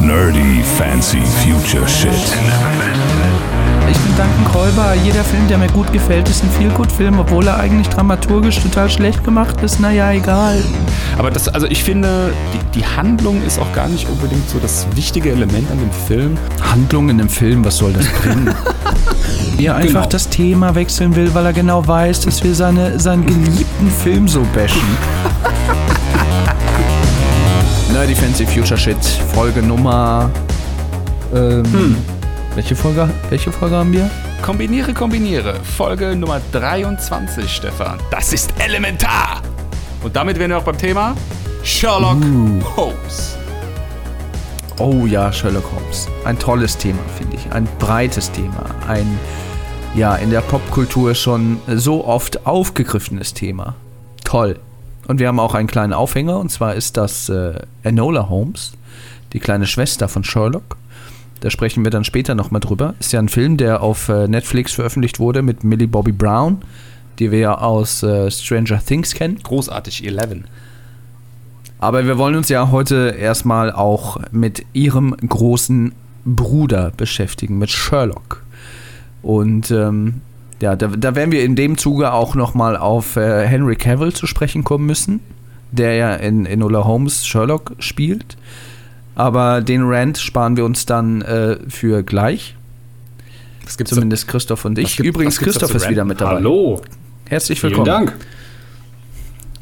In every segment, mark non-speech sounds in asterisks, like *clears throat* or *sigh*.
Nerdy Fancy Future Shit. Ich bin Duncan Kräuber. Jeder Film, der mir gut gefällt, ist ein Feel-Good-Film, obwohl er eigentlich dramaturgisch total schlecht gemacht ist. Naja, egal. Aber das, also ich finde, die, die Handlung ist auch gar nicht unbedingt so das wichtige Element an dem Film. Handlung in einem Film, was soll das bringen? Wie *laughs* er einfach Genau. das Thema wechseln will, weil er genau weiß, dass wir seine, seinen geliebten Film so bashen. *laughs* Nerdy Fancy Future Shit, Folge Nummer. Ähm, welche, Folge, welche Folge haben wir? Kombiniere, kombiniere. Folge Nummer 23, Stefan. Das ist elementar. Und damit wären wir auch beim Thema Sherlock Holmes. Oh ja, Sherlock Holmes. Ein tolles Thema, finde ich. Ein breites Thema. Ein, ja, in der Popkultur schon so oft aufgegriffenes Thema. Toll. Und wir haben auch einen kleinen Aufhänger, und zwar ist das äh, Enola Holmes, die kleine Schwester von Sherlock. Da sprechen wir dann später nochmal drüber. Ist ja ein Film, der auf äh, Netflix veröffentlicht wurde mit Millie Bobby Brown, die wir ja aus äh, Stranger Things kennen. Großartig, 11. Aber wir wollen uns ja heute erstmal auch mit ihrem großen Bruder beschäftigen, mit Sherlock. Und ähm, ja, da, da werden wir in dem Zuge auch nochmal auf äh, Henry Cavill zu sprechen kommen müssen, der ja in Enola Holmes Sherlock spielt. Aber den Rant sparen wir uns dann äh, für gleich. Was gibt's Zumindest Christoph und ich. gibt- Übrigens, da Christoph ist wieder mit dabei. Hallo, Herzlich vielen willkommen. Dank.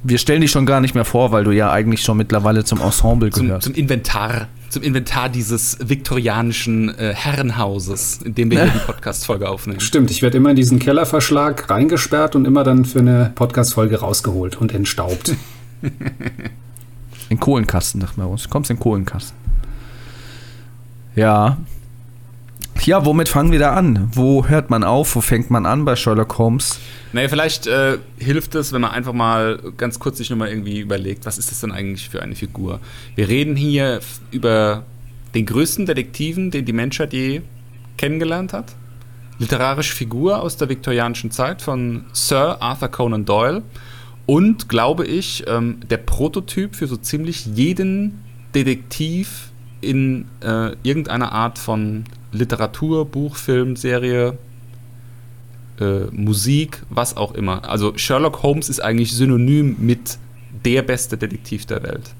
Wir stellen dich schon gar nicht mehr vor, weil du ja eigentlich schon mittlerweile zum Ensemble zum, gehörst. zum Inventar, zum Inventar dieses viktorianischen äh, Herrenhauses, in dem wir hier die Podcast-Folge aufnehmen. Stimmt, ich werde immer in diesen Kellerverschlag reingesperrt und immer dann für eine Podcast-Folge rausgeholt und entstaubt. *laughs* In Kohlenkasten, dachten wir uns. Du kommst in Kohlenkasten. Ja. Ja, womit fangen wir da an? Wo hört man auf? Wo fängt man an bei Sherlock Holmes? Naja, vielleicht äh, hilft es, wenn man einfach mal ganz kurz sich nochmal irgendwie überlegt, was ist das denn eigentlich für eine Figur? Wir reden hier über den größten Detektiven, den die Menschheit je kennengelernt hat. Literarische Figur aus der viktorianischen Zeit von Sir Arthur Conan Doyle. Und, glaube ich, ähm, der Prototyp für so ziemlich jeden Detektiv in äh, irgendeiner Art von Literatur, Buch, Film, Serie, äh, Musik, was auch immer. Also Sherlock Holmes ist eigentlich synonym mit der beste Detektiv der Welt.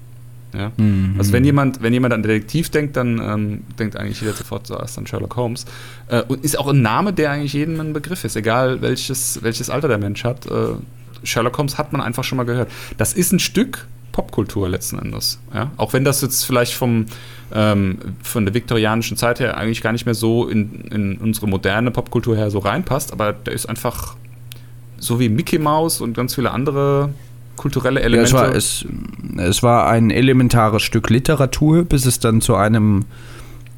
Ja? Also wenn jemand, wenn jemand an Detektiv denkt, dann ähm, denkt eigentlich jeder sofort zuerst an Sherlock Holmes. Äh, und ist auch ein Name, der eigentlich jedem ein Begriff ist, egal welches, welches Alter der Mensch hat. Äh, Sherlock Holmes hat man einfach schon mal gehört. Das ist ein Stück Popkultur letzten Endes. Ja? Auch wenn das jetzt vielleicht vom, ähm, von der viktorianischen Zeit her eigentlich gar nicht mehr so in, in unsere moderne Popkultur her so reinpasst, aber der ist einfach so wie Mickey Mouse und ganz viele andere kulturelle Ja, Elemente. es, war, es, es war ein elementares Stück Literatur, bis es dann zu einem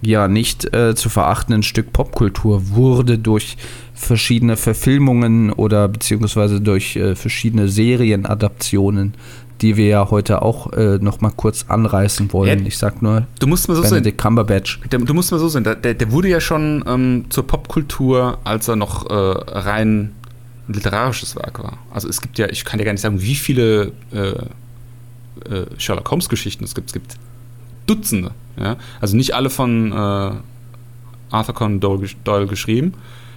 ja nicht äh, zu verachtenden Stück Popkultur wurde durch verschiedene Verfilmungen oder beziehungsweise durch äh, verschiedene Serienadaptionen, die wir ja heute auch äh, noch mal kurz anreißen wollen. Ja, ich sag nur du musst mal so sehen. Benedict Cumberbatch. Der, du musst mal so sehen, der, der, wurde ja schon ähm, zur Popkultur, als er noch äh, rein ein literarisches Werk war. Also es gibt ja, ich kann dir gar nicht sagen, wie viele äh, äh, Sherlock Holmes Geschichten es gibt. Es gibt Dutzende. Ja? Also nicht alle von äh, Arthur Conan Doyle geschrieben.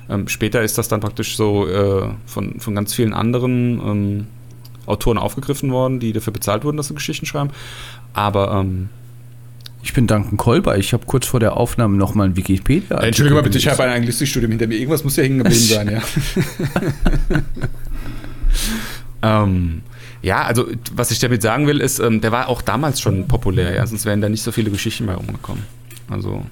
Ähm, später ist das dann praktisch so äh, von, von ganz vielen anderen ähm, Autoren aufgegriffen worden, die dafür bezahlt wurden, dass sie Geschichten schreiben. Aber ähm, Ich bin Duncan Kolber. Ich habe kurz vor der Aufnahme noch mal ein Wikipedia. Äh, Entschuldigung mal bitte, ich habe ein Anglistikstudium hinter mir. Irgendwas muss ja hängen geblieben sein, ja. *laughs* ähm, ja, also was ich damit sagen will, ist, ähm, der war auch damals schon populär, ja, sonst wären da nicht so viele Geschichten mehr rumgekommen. Also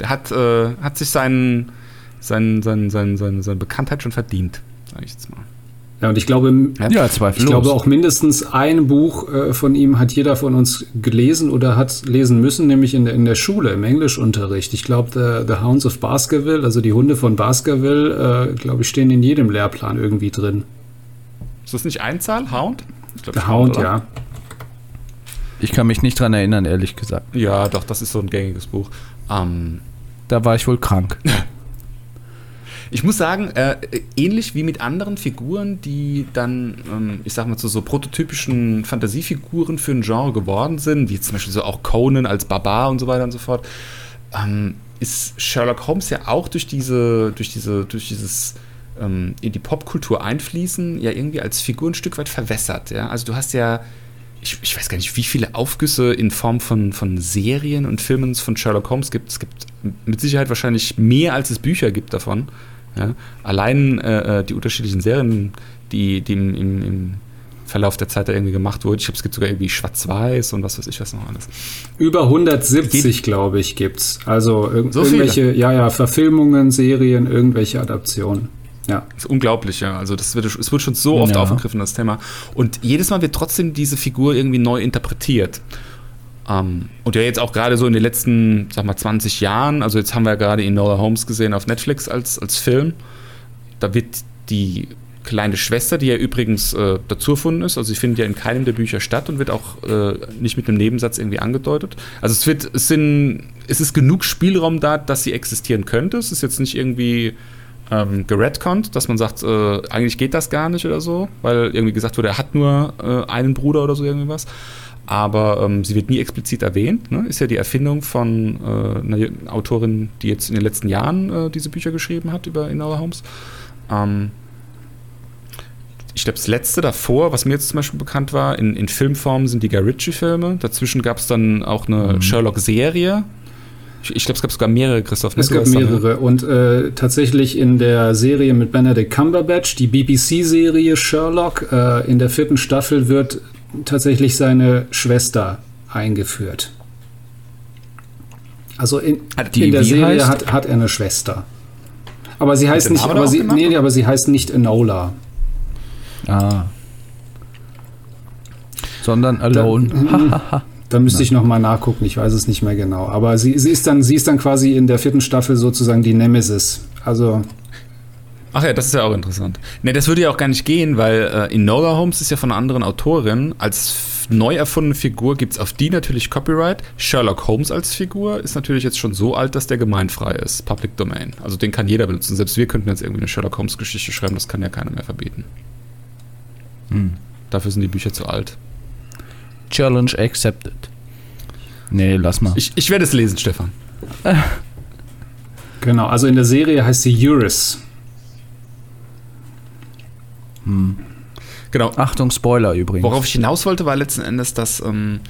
der hat, äh, hat sich seinen, seinen, seinen, seinen, seine, seine Bekanntheit schon verdient, sage ich jetzt mal. Ja, und ich glaube, Ja, ich glaube auch mindestens ein Buch äh, von ihm hat jeder von uns gelesen oder hat lesen müssen, nämlich in der, in der Schule, im Englischunterricht. Ich glaube, The, The Hounds of Baskerville, also die Hunde von Baskerville, äh, glaube ich, stehen in jedem Lehrplan irgendwie drin. Ist das nicht Einzahl? Hound? Ich glaub, The Hound, oder? ja. Ich kann mich nicht dran erinnern, ehrlich gesagt. Ja, doch, das ist so ein gängiges Buch. Ähm, Da war ich wohl krank. *laughs* Ich muss sagen, äh, ähnlich wie mit anderen Figuren, die dann, ähm, ich sag mal, zu so prototypischen Fantasiefiguren für ein Genre geworden sind, wie zum Beispiel so auch Conan als Barbar und so weiter und so fort, ähm, ist Sherlock Holmes ja auch durch diese, durch diese, durch dieses ähm, in die Popkultur einfließen, ja irgendwie als Figur ein Stück weit verwässert. Ja? Also du hast ja, ich, ich weiß gar nicht, wie viele Aufgüsse in Form von, von Serien und Filmen von Sherlock Holmes gibt. Es gibt mit Sicherheit wahrscheinlich mehr, als es Bücher gibt davon. Ja? Allein äh, äh die unterschiedlichen Serien, die, die im, im, im Verlauf der Zeit da irgendwie gemacht wurden. Ich glaube, es gibt sogar irgendwie Schwarz-Weiß und was weiß ich was noch alles. Über 170, glaube ich, gibt es. Also irg So irgendwelche, viele? ja, ja, Verfilmungen, Serien, irgendwelche Adaptionen. Ja. Das ist unglaublich, ja. Also das wird, es wird schon so oft Ja. aufgegriffen, das Thema. Und jedes Mal wird trotzdem diese Figur irgendwie neu interpretiert. Ähm, und ja, jetzt auch gerade so in den letzten, sag mal, 20 Jahren, also jetzt haben wir ja gerade Enola Holmes gesehen auf Netflix als, als Film. Da wird die kleine Schwester, die ja übrigens äh, dazu erfunden ist, also sie findet ja in keinem der Bücher statt und wird auch äh, nicht mit einem Nebensatz irgendwie angedeutet. Also es wird, es sind, es ist genug Spielraum da, dass sie existieren könnte. Es ist jetzt nicht irgendwie ähm, geredconnt, dass man sagt, äh, eigentlich geht das gar nicht oder so, weil irgendwie gesagt wurde, er hat nur äh, einen Bruder oder so irgendwas. Aber ähm, sie wird nie explizit erwähnt. Ne? Ist ja die Erfindung von äh, einer Autorin, die jetzt in den letzten Jahren äh, diese Bücher geschrieben hat über Enola Holmes. Ähm, ich glaube, das letzte davor, was mir jetzt zum Beispiel bekannt war, in, in Filmform sind die Guy Ritchie-Filme. Dazwischen gab es dann auch eine Sherlock-Serie. Ich, ich glaube, es gab sogar mehrere, Christoph. ne? Es gab mehrere. Und äh, tatsächlich in der Serie mit Benedict Cumberbatch, die BBC-Serie Sherlock, äh, in der vierten Staffel wird tatsächlich seine Schwester eingeführt. Also in, in der Serie heißt? hat, hat er eine Schwester. Aber sie heißt nicht, aber sie, nee, aber sie heißt nicht Enola. Ah. Sondern Alone. *laughs* Da müsste ich noch mal nachgucken, ich weiß es nicht mehr genau. Aber sie, sie, ist dann, sie ist dann quasi in der vierten Staffel sozusagen die Nemesis. Also Ach ja, das ist ja auch interessant. Ne, das würde ja auch gar nicht gehen, weil äh, Enola Holmes ist ja von einer anderen Autorin. Als neu erfundene Figur gibt es auf die natürlich Copyright. Sherlock Holmes als Figur ist natürlich jetzt schon so alt, dass der gemeinfrei ist. Public Domain. Also den kann jeder benutzen. Selbst wir könnten jetzt irgendwie eine Sherlock Holmes Geschichte schreiben, das kann ja keiner mehr verbieten. Hm. Dafür sind die Bücher zu alt. Challenge accepted. Nee, lass mal. Ich, ich werde es lesen, Stefan. genau, also in der Serie heißt sie Eurus. Genau. Achtung, Spoiler übrigens. Worauf ich hinaus wollte, war letzten Endes, dass ähm,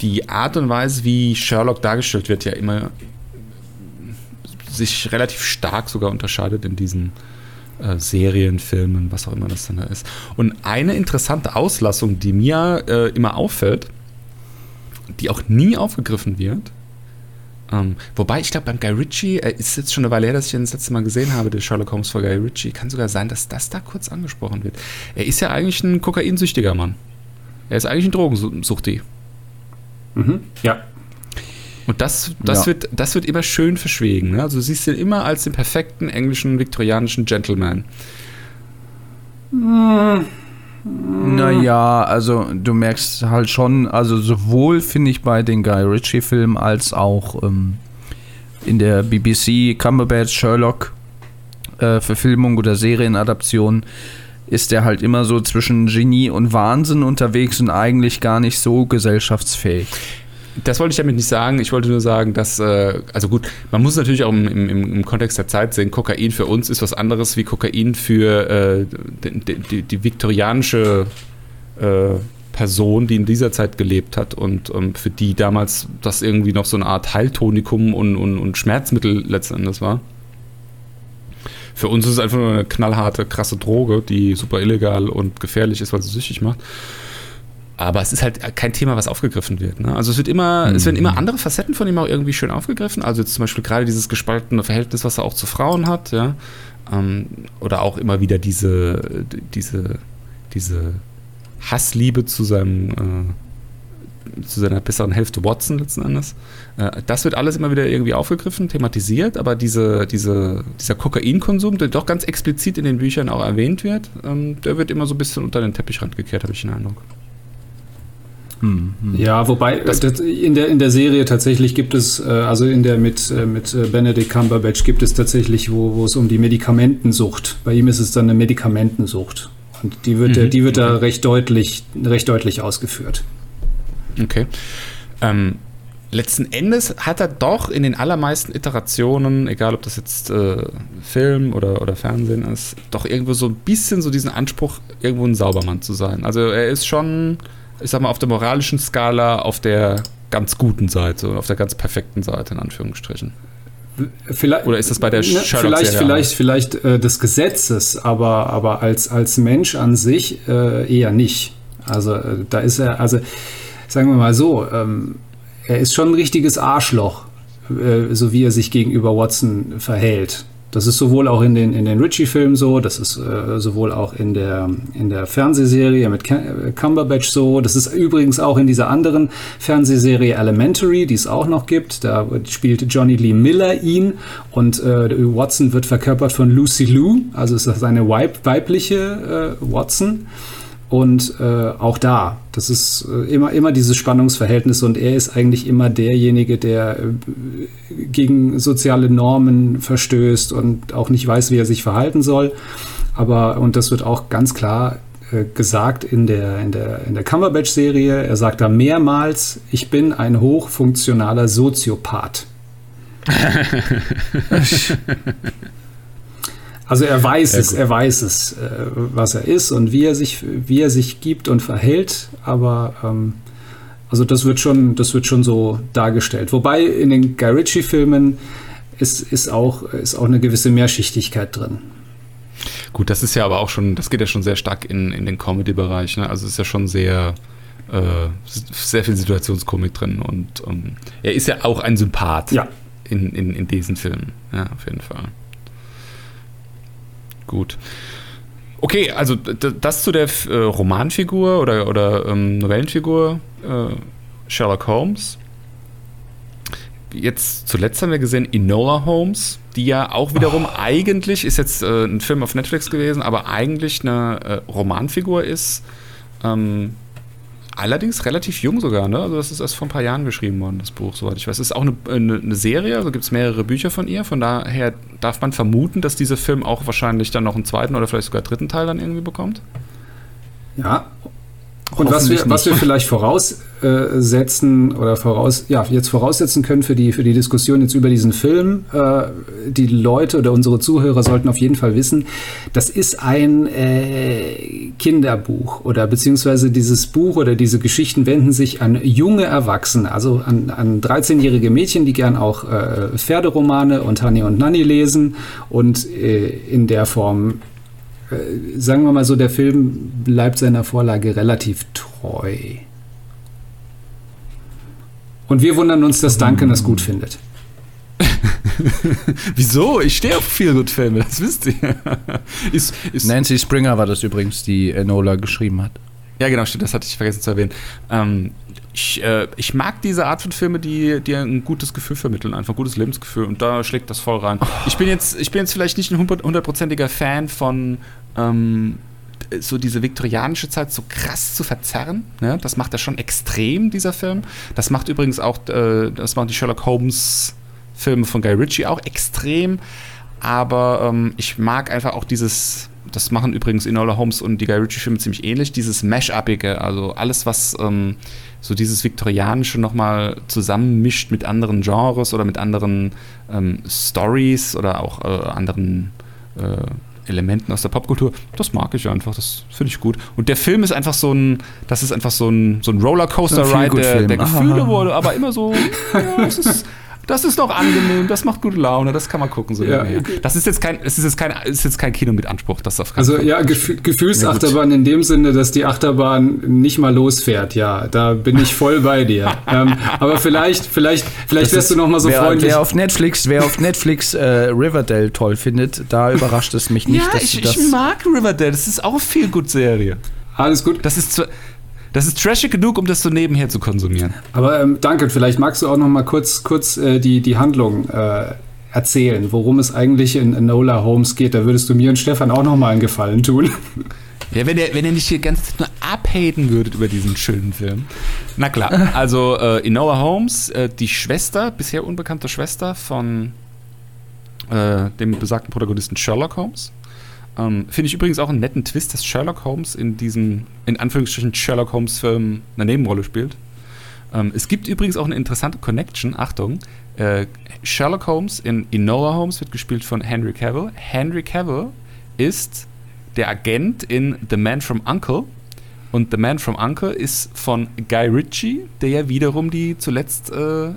die Art und Weise, wie Sherlock dargestellt wird, ja immer sich relativ stark sogar unterscheidet in diesen äh, Serien, Filmen, was auch immer das dann da ist. Und eine interessante Auslassung, die mir äh, immer auffällt, die auch nie aufgegriffen wird, ähm, wobei ich glaube, beim Guy Ritchie, äh, ist jetzt schon eine Weile her, dass ich ihn das letzte Mal gesehen habe, der Sherlock Holmes von Guy Ritchie, kann sogar sein, dass das da kurz angesprochen wird. Er ist ja eigentlich ein kokainsüchtiger Mann. Er ist eigentlich ein Drogensuchti. Mhm. Ja. Und das, das, Ja. wird, das wird immer schön verschwiegen. Ne? Also du siehst ihn immer als den perfekten englischen, viktorianischen Gentleman. Naja, also du merkst halt schon, also sowohl finde ich bei den Guy Ritchie-Filmen als auch ähm, in der BBC Cumberbatch Sherlock äh, Verfilmung oder Serienadaption ist er halt immer so zwischen Genie und Wahnsinn unterwegs und eigentlich gar nicht so gesellschaftsfähig. Das wollte ich damit nicht sagen. Ich wollte nur sagen, dass, äh, also gut, man muss natürlich auch im, im, im Kontext der Zeit sehen, Kokain für uns ist was anderes wie Kokain für äh, die, die, die viktorianische äh, Person, die in dieser Zeit gelebt hat und ähm, für die damals das irgendwie noch so eine Art Heiltonikum und, und, und Schmerzmittel letzten Endes war. Für uns ist es einfach nur eine knallharte, krasse Droge, die super illegal und gefährlich ist, weil sie süchtig macht. Aber es ist halt kein Thema, was aufgegriffen wird. Ne? Also es wird immer, es werden immer andere Facetten von ihm auch irgendwie schön aufgegriffen. Also jetzt zum Beispiel gerade dieses gespaltene Verhältnis, was er auch zu Frauen hat, ja. Ähm, oder auch immer wieder diese, diese, diese Hassliebe zu seinem, äh, zu seiner besseren Hälfte Watson letzten Endes. Äh, das wird alles immer wieder irgendwie aufgegriffen, thematisiert, aber diese, diese, dieser Kokainkonsum, der doch ganz explizit in den Büchern auch erwähnt wird, ähm, der wird immer so ein bisschen unter den Teppichrand gekehrt, habe ich den Eindruck. Ja, wobei das, in, der, in der Serie tatsächlich gibt es, äh, also in der mit, äh, mit äh, Benedict Cumberbatch gibt es tatsächlich, wo, wo es um die Medikamentensucht. Bei ihm ist es dann eine Medikamentensucht. Und die wird, mhm. die wird da recht deutlich, recht deutlich ausgeführt. Okay. Ähm, letzten Endes hat er doch in den allermeisten Iterationen, egal ob das jetzt äh, Film oder, oder Fernsehen ist, doch irgendwo so ein bisschen so diesen Anspruch, irgendwo ein Saubermann zu sein. Also er ist schon ich sag mal, auf der moralischen Skala auf der ganz guten Seite und auf der ganz perfekten Seite, in Anführungsstrichen. Vielleicht, Oder ist das bei der ne, Vielleicht, vielleicht, vielleicht äh, des Gesetzes, aber, aber als, als Mensch an sich äh, eher nicht. Also äh, da ist er, also sagen wir mal so, ähm, er ist schon ein richtiges Arschloch, äh, so wie er sich gegenüber Watson verhält. Das ist sowohl auch in den, in den Ritchie-Filmen so, das ist äh, sowohl auch in der, in der Fernsehserie mit Cumberbatch so. Das ist übrigens auch in dieser anderen Fernsehserie Elementary, die es auch noch gibt. Da spielt Johnny Lee Miller ihn und äh, Watson wird verkörpert von Lucy Liu, also ist das eine weib weibliche äh, Watson. Und äh, auch da, das ist äh, immer, immer dieses Spannungsverhältnis und er ist eigentlich immer derjenige, der äh, gegen soziale Normen verstößt und auch nicht weiß, wie er sich verhalten soll. Aber, und das wird auch ganz klar äh, gesagt in der, in der, in der Cumberbatch-Serie. Er sagt da mehrmals, ich bin ein hochfunktionaler Soziopath. *laughs* Also er weiß es, er weiß es, äh, was er ist und wie er sich, wie er sich gibt und verhält, aber ähm, also das wird schon, das wird schon so dargestellt. Wobei in den Guy Ritchie-Filmen ist, ist, auch, ist auch eine gewisse Mehrschichtigkeit drin. Gut, das ist ja aber auch schon, das geht ja schon sehr stark in, in den Comedy-Bereich. Ne? Also es ist ja schon sehr, äh, sehr viel Situationskomik drin und um, er ist ja auch ein Sympath ja. in, in, in diesen Filmen. Ja, auf jeden Fall. Gut. Okay, also das zu der äh, Romanfigur oder, oder ähm, Novellenfigur äh, Sherlock Holmes. Jetzt zuletzt haben wir gesehen Enola Holmes, die ja auch wiederum oh. eigentlich, ist jetzt äh, ein Film auf Netflix gewesen, aber eigentlich eine äh, Romanfigur ist. Ähm, allerdings relativ jung sogar, ne? Also das ist erst vor ein paar Jahren geschrieben worden, das Buch, soweit ich weiß. Es ist auch eine, eine, Serie, also gibt es mehrere Bücher von ihr. Von daher darf man vermuten, dass dieser Film auch wahrscheinlich dann noch einen zweiten oder vielleicht sogar dritten Teil dann irgendwie bekommt. Ja, und was wir, was wir vielleicht voraussetzen oder voraus, ja, jetzt voraussetzen können für die, für die Diskussion jetzt über diesen Film, äh, die Leute oder unsere Zuhörer sollten auf jeden Fall wissen, das ist ein äh, Kinderbuch oder beziehungsweise dieses Buch oder diese Geschichten wenden sich an junge Erwachsene, also an, an 13-jährige Mädchen, die gern auch äh, Pferderomane und Honey und Nanny lesen und äh, in der Form äh, sagen wir mal so, der Film bleibt seiner Vorlage relativ treu. Und wir wundern uns, dass Duncan das gut findet. *laughs* Wieso? Ich stehe auf viel gut Filme, das wisst ihr. *laughs* ist, ist Nancy Springer war das übrigens, die Enola geschrieben hat. Ja, genau, stimmt, das hatte ich vergessen zu erwähnen. Ähm, ich, äh, ich, mag diese Art von Filme, die dir ein gutes Gefühl vermitteln, einfach ein gutes Lebensgefühl und da schlägt das voll rein. Ich bin jetzt, ich bin jetzt vielleicht nicht ein hundertprozentiger Fan von ähm, so diese viktorianische Zeit so krass zu verzerren. Ne? Das macht er schon extrem, dieser Film. Das macht übrigens auch, äh, das machen die Sherlock Holmes Filme von Guy Ritchie auch extrem. Aber ähm, ich mag einfach auch dieses, das machen übrigens Enola Holmes und die Guy Ritchie-Filme ziemlich ähnlich, dieses Mash-upige, also alles, was ähm, so dieses Viktorianische nochmal zusammenmischt mit anderen Genres oder mit anderen ähm, Stories oder auch äh, anderen äh, Elementen aus der Popkultur. Das mag ich einfach, das finde ich gut. Und der Film ist einfach so ein, das ist einfach so ein, so ein Rollercoaster-Ride der, der Gefühle wurde, aber immer so, *laughs* ja, es ist das ist doch angenehm, das macht gute Laune, das kann man gucken so ja, Das ist jetzt kein, es ist jetzt kein, ist jetzt kein Kino mit Anspruch, das auf Also Fall. ja, Gef Gefühlsachterbahn in dem Sinne, dass die Achterbahn nicht mal losfährt. Ja, da bin ich voll bei dir. *laughs* ähm, aber vielleicht, vielleicht, vielleicht wärst du noch mal so wer, freundlich. Wer auf Netflix, wer auf Netflix äh, Riverdale toll findet, da überrascht es mich nicht. Ja, ich, ich mag Riverdale. Das ist auch eine viel gut Serie. Alles gut. Das ist zwar das ist trashig genug, um das so nebenher zu konsumieren. Aber ähm, danke, vielleicht magst du auch noch mal kurz, kurz äh, die, die Handlung äh, erzählen, worum es eigentlich in Enola Holmes geht. Da würdest du mir und Stefan auch noch mal einen Gefallen tun. *laughs* Ja, wenn ihr, wenn ihr nicht hier ganz nur abhaten würdet über diesen schönen Film. Na klar, also äh, Enola Holmes, äh, die Schwester, bisher unbekannte Schwester von äh, dem besagten Protagonisten Sherlock Holmes. Ähm, Finde ich übrigens auch einen netten Twist, dass Sherlock Holmes in diesem, in Anführungsstrichen, Sherlock Holmes-Film eine Nebenrolle spielt. Ähm, es gibt übrigens auch eine interessante Connection, Achtung. Äh, Sherlock Holmes in Enola Holmes wird gespielt von Henry Cavill. Henry Cavill ist der Agent in The Man from Uncle. Und The Man from Uncle ist von Guy Ritchie, der ja wiederum die zuletzt äh, äh,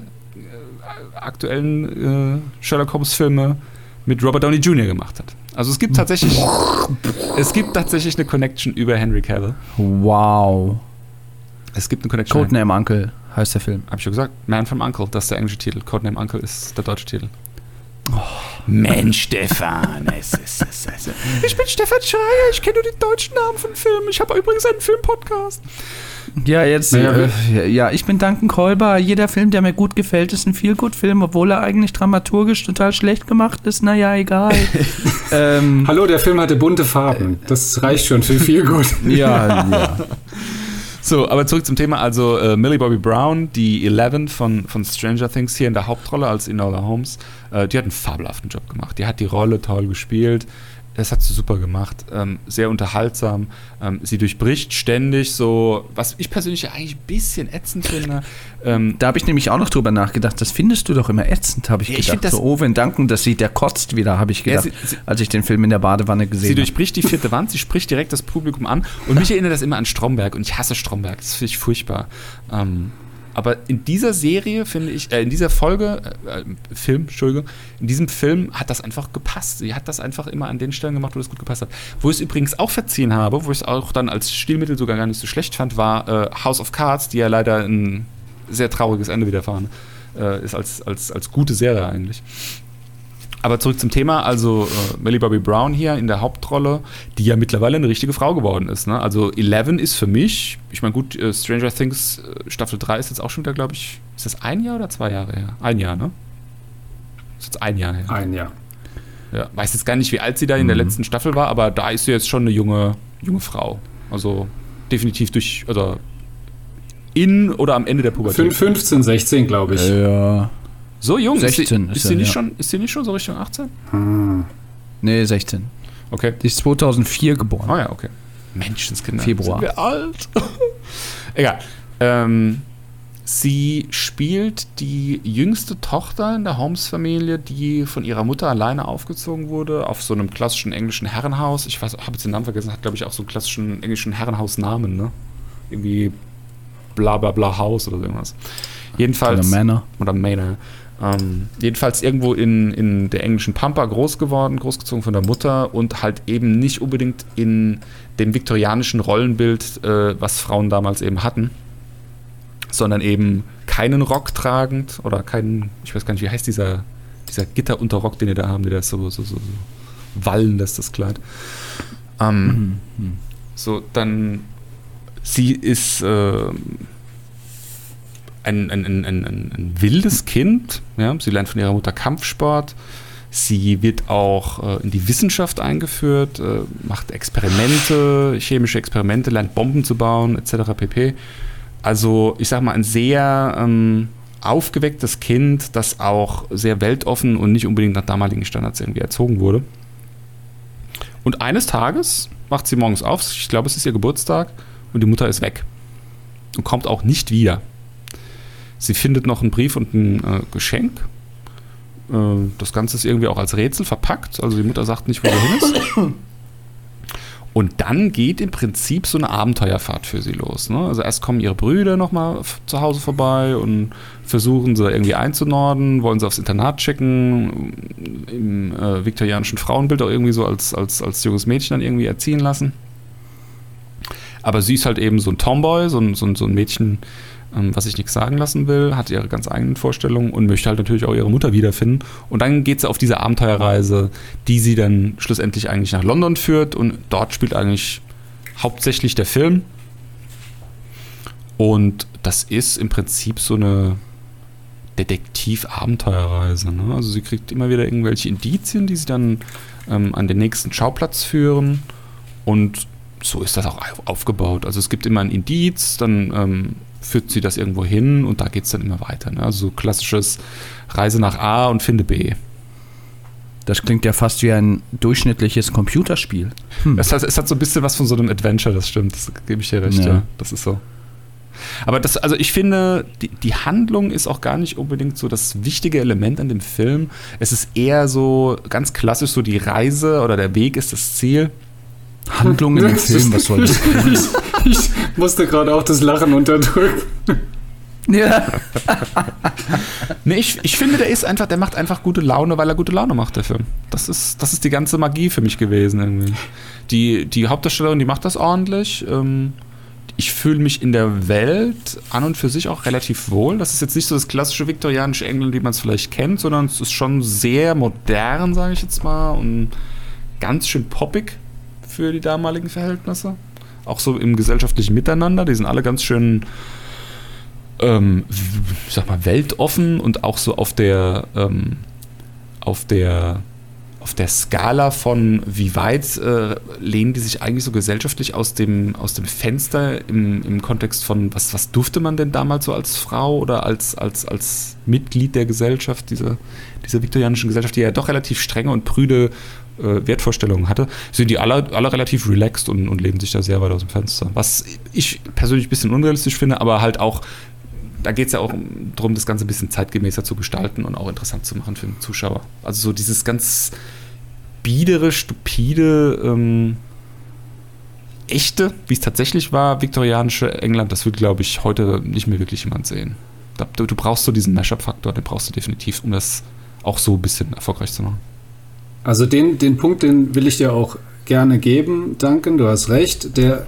aktuellen äh, Sherlock Holmes-Filme mit Robert Downey Jr. gemacht hat. Also es gibt tatsächlich, es gibt tatsächlich eine Connection über Henry Cavill. Wow. Es gibt eine Connection. Codename Uncle heißt der Film. Hab ich schon gesagt. Man from Uncle, das ist der englische Titel. Codename Uncle ist der deutsche Titel. Mensch, Stefan. Es ist, es ist, ich bin Stefan Schreier, ich kenne nur die deutschen Namen von Filmen. Ich habe übrigens einen Filmpodcast. Ja, jetzt, Naja, äh, ja, ich bin Duncan Kolber. Jeder Film, der mir gut gefällt, ist ein Feel-Good-Film, obwohl er eigentlich dramaturgisch total schlecht gemacht ist. Naja, egal. *laughs* ähm, Hallo, der Film hatte bunte Farben. Das reicht schon für viel gut. *laughs* ja, ja. *laughs* So, aber zurück zum Thema. Also äh, Millie Bobby Brown, die Eleven von, von Stranger Things hier in der Hauptrolle als Enola Holmes, äh, die hat einen fabelhaften Job gemacht. Die hat die Rolle toll gespielt. Das hat sie super gemacht. Ähm, sehr unterhaltsam. Ähm, sie durchbricht ständig so, was ich persönlich ja eigentlich ein bisschen ätzend finde. *laughs* Ähm, Da habe ich nämlich auch noch drüber nachgedacht. Das findest du doch immer ätzend, habe ich Ja, ich gedacht. das- so, oh, wenn Duncan das sieht, der kotzt wieder, habe ich Ja, gedacht, sie- sie- als ich den Film in der Badewanne Sie gesehen habe. durchbricht die vierte Wand, sie spricht direkt das Publikum an und mich erinnert das immer an Stromberg und ich hasse Stromberg, das finde ich furchtbar. Ähm, aber in dieser Serie finde ich, äh, in dieser Folge, äh, äh, Film, Entschuldigung, in diesem Film hat das einfach gepasst. Sie hat das einfach immer an den Stellen gemacht, wo das gut gepasst hat. Wo ich es übrigens auch verziehen habe, wo ich es auch dann als Stilmittel sogar gar nicht so schlecht fand, war äh, House of Cards, die ja leider ein sehr trauriges Ende widerfahren äh, ist als, als, als gute Serie eigentlich. Aber zurück zum Thema, also äh, Millie Bobby Brown hier in der Hauptrolle, die ja mittlerweile eine richtige Frau geworden ist. Ne? Also Eleven ist für mich, ich meine gut, äh, Stranger Things äh, Staffel 3 ist jetzt auch schon wieder, glaube ich, ist das ein Jahr oder zwei Jahre her? Ein Jahr, ne? Ist jetzt ein Jahr her. Ein Jahr. Ja, weiß jetzt gar nicht, wie alt sie da in der letzten Staffel war, aber da ist sie jetzt schon eine junge, junge Frau. Also definitiv durch, also in oder am Ende der Pubertät. Fün- 15, 16, glaube ich. Ja. So jung? 16 ist ist sie, ist, sie nicht ja. schon, ist sie nicht schon so Richtung 18? Nee, 16. Okay. Die ist 2004 geboren. Oh ja, okay. Menschenskinder. Februar. Sind wir alt? *laughs* Egal. Ähm, sie spielt die jüngste Tochter in der Holmes-Familie, die von ihrer Mutter alleine aufgezogen wurde, auf so einem klassischen englischen Herrenhaus. Ich weiß, habe jetzt den Namen vergessen, hat, glaube ich, auch so einen klassischen englischen Herrenhausnamen, ne? Irgendwie bla bla bla Haus oder so irgendwas. Jedenfalls. Oder Männer. Oder Manor. Ähm, jedenfalls irgendwo in, in der englischen Pampa groß geworden, großgezogen von der Mutter und halt eben nicht unbedingt in dem viktorianischen Rollenbild, äh, was Frauen damals eben hatten, sondern eben keinen Rock tragend oder keinen, ich weiß gar nicht, wie heißt dieser, dieser Gitterunterrock, den die da haben, der das so, so, so, so wallen lässt, das Kleid. Ähm, So, dann, sie ist äh, ein, ein, ein, ein, wildes Kind. Ja? Sie lernt von ihrer Mutter Kampfsport. Sie wird auch äh, in die Wissenschaft eingeführt, äh, macht Experimente, chemische Experimente, lernt Bomben zu bauen, etc. pp. Also, ich sag mal, ein sehr ähm, aufgewecktes Kind, das auch sehr weltoffen und nicht unbedingt nach damaligen Standards irgendwie erzogen wurde. Und eines Tages wacht sie morgens auf, ich glaube, es ist ihr Geburtstag, und die Mutter ist weg. Und kommt auch nicht wieder. Sie findet noch einen Brief und ein äh, Geschenk. Äh, das Ganze ist irgendwie auch als Rätsel verpackt. Also die Mutter sagt nicht, wo sie hin ist. Und dann geht im Prinzip so eine Abenteuerfahrt für sie los. Ne? Also erst kommen ihre Brüder nochmal zu Hause vorbei und versuchen sie irgendwie einzunorden, wollen sie aufs Internat checken, im äh, viktorianischen Frauenbild auch irgendwie so als, als, als junges Mädchen dann irgendwie erziehen lassen. Aber sie ist halt eben so ein Tomboy, so ein, so ein, so ein Mädchen, was sich nichts sagen lassen will, hat ihre ganz eigenen Vorstellungen und möchte halt natürlich auch ihre Mutter wiederfinden. Und dann geht sie auf diese Abenteuerreise, die sie dann schlussendlich eigentlich nach London führt und dort spielt eigentlich hauptsächlich der Film. Und das ist im Prinzip so eine Detektiv-Abenteuerreise. Ne? Also sie kriegt immer wieder irgendwelche Indizien, die sie dann ähm, an den nächsten Schauplatz führen und so ist das auch aufgebaut. Also es gibt immer ein Indiz, dann ähm, führt sie das irgendwo hin und da geht es dann immer weiter. Ne? Also so klassisches Reise nach A und finde B. Das klingt ja fast wie ein durchschnittliches Computerspiel. Hm. Es, hat, es hat so ein bisschen was von so einem Adventure, das stimmt. Das gebe ich dir recht, ja. ja. Das ist so. Aber das, also ich finde, die, die Handlung ist auch gar nicht unbedingt so das wichtige Element an dem Film. Es ist eher so ganz klassisch so die Reise oder der Weg ist das Ziel. Handlung in dem *laughs* Film, was soll das? *laughs* ich, musste gerade auch das Lachen unterdrücken. Ja. nee, ich, ich finde, der ist einfach, der macht einfach gute Laune, weil er gute Laune macht, der Film. Das ist, das ist die ganze Magie für mich gewesen irgendwie. Die, die Hauptdarstellerin, die macht das ordentlich. Ähm, ich fühle mich in der Welt an und für sich auch relativ wohl. Das ist jetzt nicht so das klassische viktorianische England, wie man es vielleicht kennt, sondern es ist schon sehr modern, sage ich jetzt mal, und ganz schön poppig für die damaligen Verhältnisse. Auch so im gesellschaftlichen Miteinander. Die sind alle ganz schön, ähm, ich sag mal, weltoffen und auch so auf der, ähm, auf der auf der Skala von wie weit äh, lehnen die sich eigentlich so gesellschaftlich aus dem, aus dem Fenster im, im Kontext von, was, was durfte man denn damals so als Frau oder als, als, als Mitglied der Gesellschaft, dieser, dieser viktorianischen Gesellschaft, die ja doch relativ strenge und prüde äh, Wertvorstellungen hatte, sind die alle, alle relativ relaxed und, und leben sich da sehr weit aus dem Fenster. Was ich persönlich ein bisschen unrealistisch finde, aber halt auch, da geht es ja auch darum, das Ganze ein bisschen zeitgemäßer zu gestalten und auch interessant zu machen für den Zuschauer. Also so dieses ganz biedere, stupide, ähm, echte, wie es tatsächlich war, viktorianische England, das wird, glaube ich, heute nicht mehr wirklich jemand sehen. Du, du brauchst so diesen Mashup-Faktor, den brauchst du definitiv, um das auch so ein bisschen erfolgreich zu machen. Also den, den Punkt, den will ich dir auch gerne geben, Duncan, du hast recht. Der,